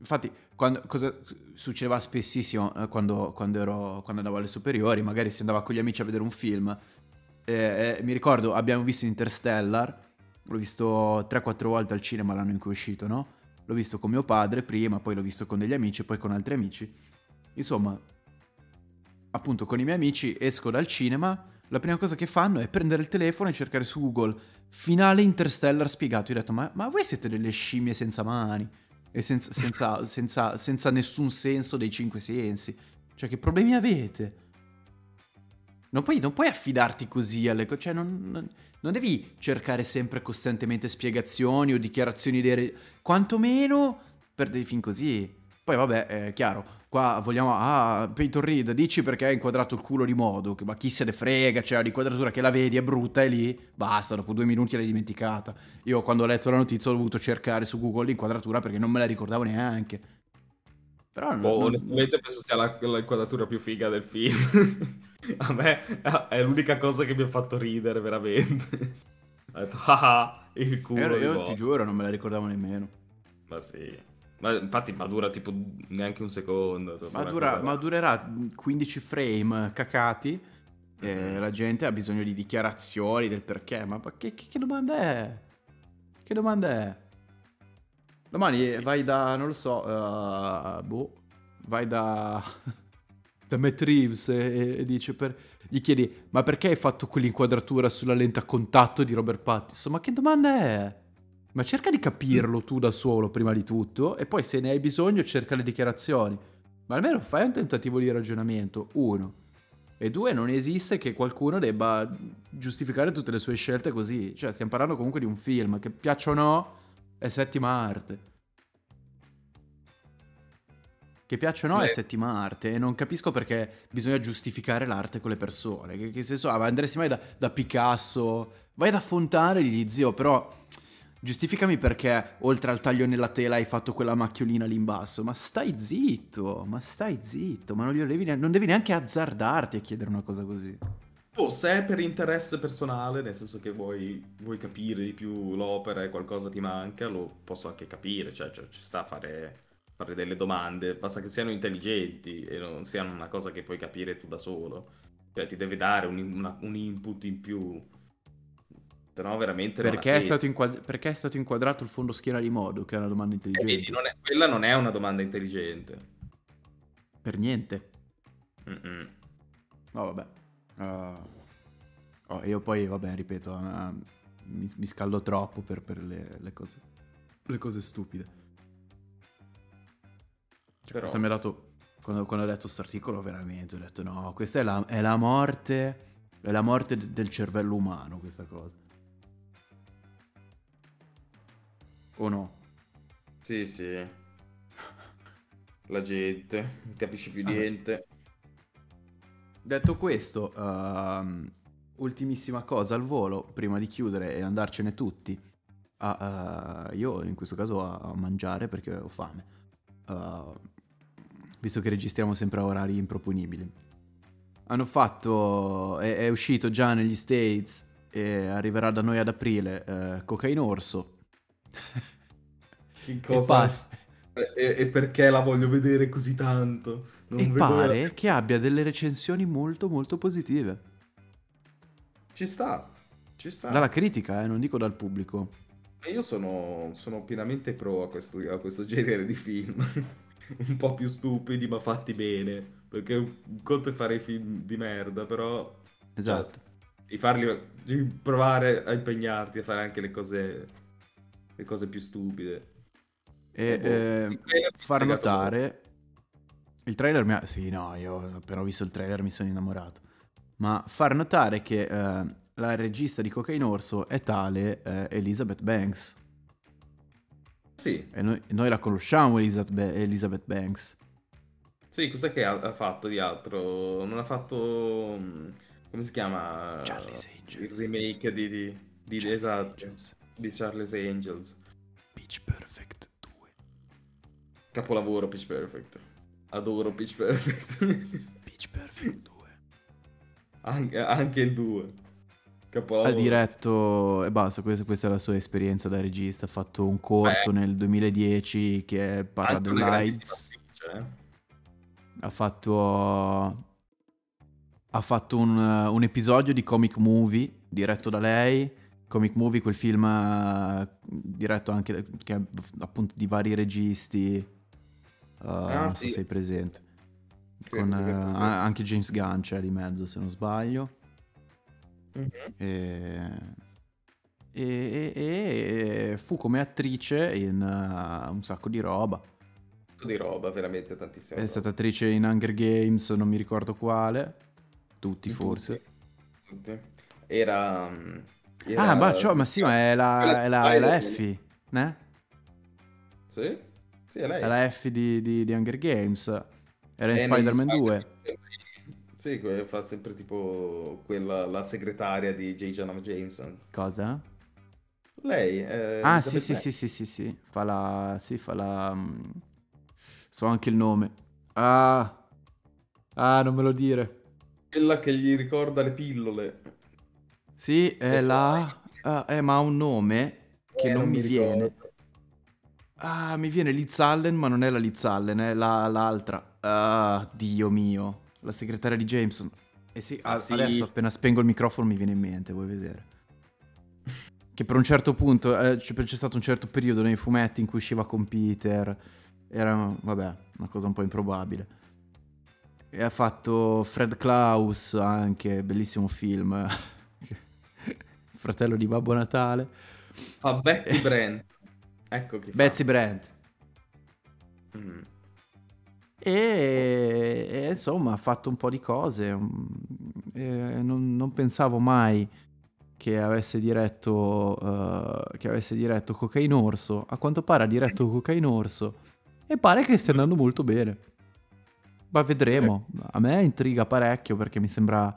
Infatti, quando, cosa succedeva spessissimo eh, quando, quando, ero, quando andavo alle superiori, magari si andava con gli amici a vedere un film. Eh, eh, mi ricordo, abbiamo visto Interstellar, l'ho visto 3-4 volte al cinema l'anno in cui è uscito, no? L'ho visto con mio padre prima, poi l'ho visto con degli amici, poi con altri amici. Insomma, appunto con i miei amici esco dal cinema, la prima cosa che fanno è prendere il telefono e cercare su Google finale Interstellar spiegato. Io ho detto, ma, ma voi siete delle scimmie senza mani? E senza, senza, senza, senza nessun senso dei cinque sensi. Cioè, che problemi avete? Non puoi, non puoi affidarti così alle cose, cioè non, non, non, devi cercare sempre costantemente spiegazioni o dichiarazioni dei... Re... Quantomeno per dei film così. Poi vabbè, è chiaro, Qua vogliamo... Ah, Peyton Reed, dici perché hai inquadrato il culo di modo. Ma chi se ne frega, cioè l'inquadratura che la vedi è brutta e lì basta, dopo due minuti l'hai dimenticata. Io quando ho letto la notizia ho dovuto cercare su Google l'inquadratura perché non me la ricordavo neanche. Però non, oh, onestamente penso sia la, l'inquadratura più figa del film. A me è l'unica cosa che mi ha fatto ridere veramente. Ho detto, ah, il culo. Io, io ti giuro, non me la ricordavo nemmeno. Ma sì. Ma infatti ma dura tipo neanche un secondo. Ma, dura, ma durerà 15 frame cacati. Mm-hmm. la gente ha bisogno di dichiarazioni del perché. Ma che, che, che domanda è? Che domanda è? Domani sì. vai da, non lo so, uh, boh, vai da, da Matt Reeves e, e dice per, gli chiedi, ma perché hai fatto quell'inquadratura sulla lente a contatto di Robert Pattinson? Ma che domanda è? Ma cerca di capirlo tu da solo prima di tutto e poi se ne hai bisogno cerca le dichiarazioni. Ma almeno fai un tentativo di ragionamento, uno. E due, non esiste che qualcuno debba giustificare tutte le sue scelte così. Cioè, stiamo parlando comunque di un film, che piaccia o no, è settima arte. Che piaccia o no, Beh. è settima arte. E non capisco perché bisogna giustificare l'arte con le persone. Che, che senso ha? andresti mai da, da Picasso? Vai da Fontana e gli dici, zio, però Giustificami perché oltre al taglio nella tela hai fatto quella macchiolina lì in basso. Ma stai zitto, ma stai zitto, ma non, devi, non devi neanche azzardarti a chiedere una cosa così. Oh, se è per interesse personale, nel senso che vuoi, vuoi capire di più l'opera e qualcosa ti manca, lo posso anche capire, cioè, cioè ci sta a fare, fare, delle domande, basta che siano intelligenti e non siano una cosa che puoi capire tu da solo. Cioè ti deve dare un, una, un input in più se no veramente perché è, stato inquadra- perché è stato inquadrato il fondo schiena di modo? Che è una domanda intelligente. Eh, vedi, non è, quella non è una domanda intelligente. Per niente. Mm-mm. No, vabbè. Uh, oh, io poi, vabbè, ripeto, uh, mi, mi, scaldo troppo per, per le, le, cose, le cose stupide. Cioè, Però... Questo mi ha dato... Quando, quando ho letto questo articolo, veramente, ho detto no, questa è la, è la morte... È la morte del cervello umano, questa cosa. O no? Sì, sì. La gente, non capisci più niente. Detto questo, uh, ultimissima cosa al volo, prima di chiudere e andarcene tutti. Uh, uh, io in questo caso a, mangiare perché ho fame. Uh, visto che registriamo sempre a orari improponibili. Hanno fatto, è, è uscito già negli States e arriverà da noi ad aprile uh, Cocaine Orso. che cosa? E, e, e, perché la voglio vedere così tanto? Non e pare la... che abbia delle recensioni molto molto positive. Ci sta, ci sta. Dalla critica, eh, non dico dal pubblico. Io sono, sono pienamente pro a questo, a questo genere di film. un po' più stupidi ma fatti bene. Perché un conto è fare i film di merda, però... Esatto. Cioè, di farli, provare a impegnarti a fare anche le cose, le cose più stupide. E boh, eh, far notare il trailer mi ha... Sì, no, io appena ho visto il trailer mi sono innamorato. Ma far notare che eh, la regista di Cocaine Orso è tale eh, Elizabeth Banks. Sì. E noi, noi la conosciamo Elizabeth, Elizabeth, Banks. Sì, cos'è che ha, ha, fatto di altro? Non ha fatto... Mm, come si chiama? Charlie's Angels. Il remake di... di, di esatto, Angels. Di Charlie's Angels. Pitch Perfect 2. Capolavoro Pitch Perfect. Adoro Pitch Perfect. Pitch Perfect 2. Anche, anche il 2. Ha diretto e basta, questa, questa, è la sua esperienza da regista. Ha fatto un corto Beh, nel 2010 che parla dell'AIDS. Eh? Ha fatto. Ha fatto un, un, episodio di comic movie diretto da lei. Comic movie, quel film uh, diretto anche che, appunto di vari registi. Uh, ah, non so se sei presente. Con, uh, anche James Gunn c'è di mezzo, se non sbaglio. Mm-hmm. E, e, e, fu come attrice in uh, un sacco di roba. Di roba, veramente tantissima. È roba. stata attrice in Hunger Games, non mi ricordo quale. Tutti, in forse. Tutti. Era, mm, era... Ah, ma, cioè, ma sì, ma è la, è la, è la Effie, né? Sì? Sì, è lei. È la F di, di, di Hunger Games. Era in è Spider-Man 2. Sì, fa sempre tipo quella, la segretaria di J. Jonah Jameson. Cosa? Lei. Eh, ah, sì, sì, sì, sì, sì, sì. Fa la... Sì, fa la... Um... So anche il nome. Ah. Ah, non me lo dire. Quella che gli ricorda le pillole. Sì, è la... Uh, eh, ma ha un nome che eh, non, non, mi, mi viene. Ah, mi viene Liz Allen, ma non è la Liz Allen, è la, l'altra. Ah, Dio mio. La segretaria di Jameson. Eh sì, ah, sì, adesso appena spengo il microfono mi viene in mente, vuoi vedere? Che per un certo punto, eh, c'è stato un certo periodo nei fumetti in cui usciva con Peter. Era, vabbè, una cosa un po' improbabile. E ha fatto Fred Klaus anche, bellissimo film. Fratello di Babbo Natale. Fa Betty Brand. Ecco chi Betsy Brandt. Mm. E, e, insomma ha fatto un po' di cose. E non, non, pensavo mai che avesse diretto, uh, che avesse diretto Cocaine Orso. A quanto pare ha diretto Cocaine Orso. E pare che stia andando molto bene. Ma vedremo. A me intriga parecchio perché mi sembra,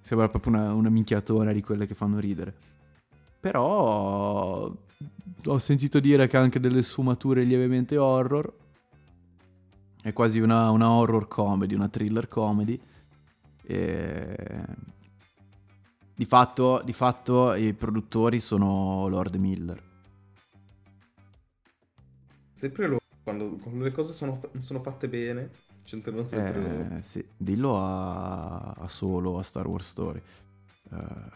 sembra proprio una, una minchiatona di quelle che fanno ridere. Però ho sentito dire che ha anche delle sfumature lievemente horror. È quasi una, una horror comedy, una thriller comedy. E... Di fatto, di fatto i produttori sono Lord Miller. Sempre loro, quando, quando le cose sono, sono fatte bene, c'entrano sempre eh. Sì, dillo a, a Solo, a Star Wars Story. Uh...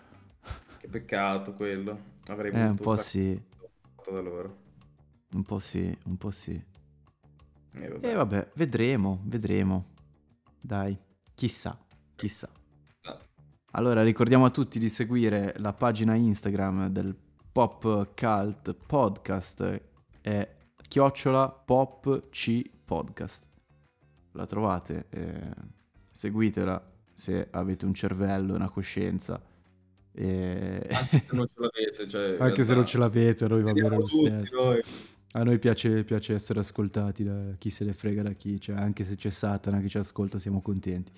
Che peccato quello. Avrei eh, un po' sì da loro. Un po' sì, un po' sì. E vabbè. E vabbè, vedremo, vedremo. Dai, chissà, chissà. Allora, ricordiamo a tutti di seguire la pagina Instagram del Pop Cult Podcast, è chiocciola pop c podcast. La trovate, eh, seguitela se avete un cervello e una coscienza. E... Anche se non ce l'avete, cioè, Anche se realtà, non ce l'avete, a noi va bene lo stesso. noi. A noi piace, piace essere ascoltati da chi se ne frega da chi, cioè anche se c'è Satana che ci ascolta siamo contenti.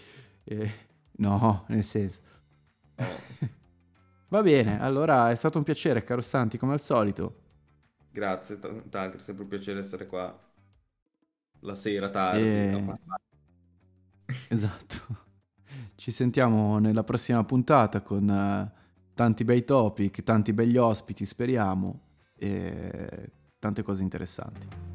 E- No, nel senso. Va bene, allora è stato un piacere, caro Santi, come al solito. Grazie, Tanker, è sempre un piacere essere qua la sera tardi. E- a parlare. Esatto. Ci sentiamo nella prossima puntata con eh, tanti bei topic, tanti begli ospiti, speriamo, e tante cose interessanti.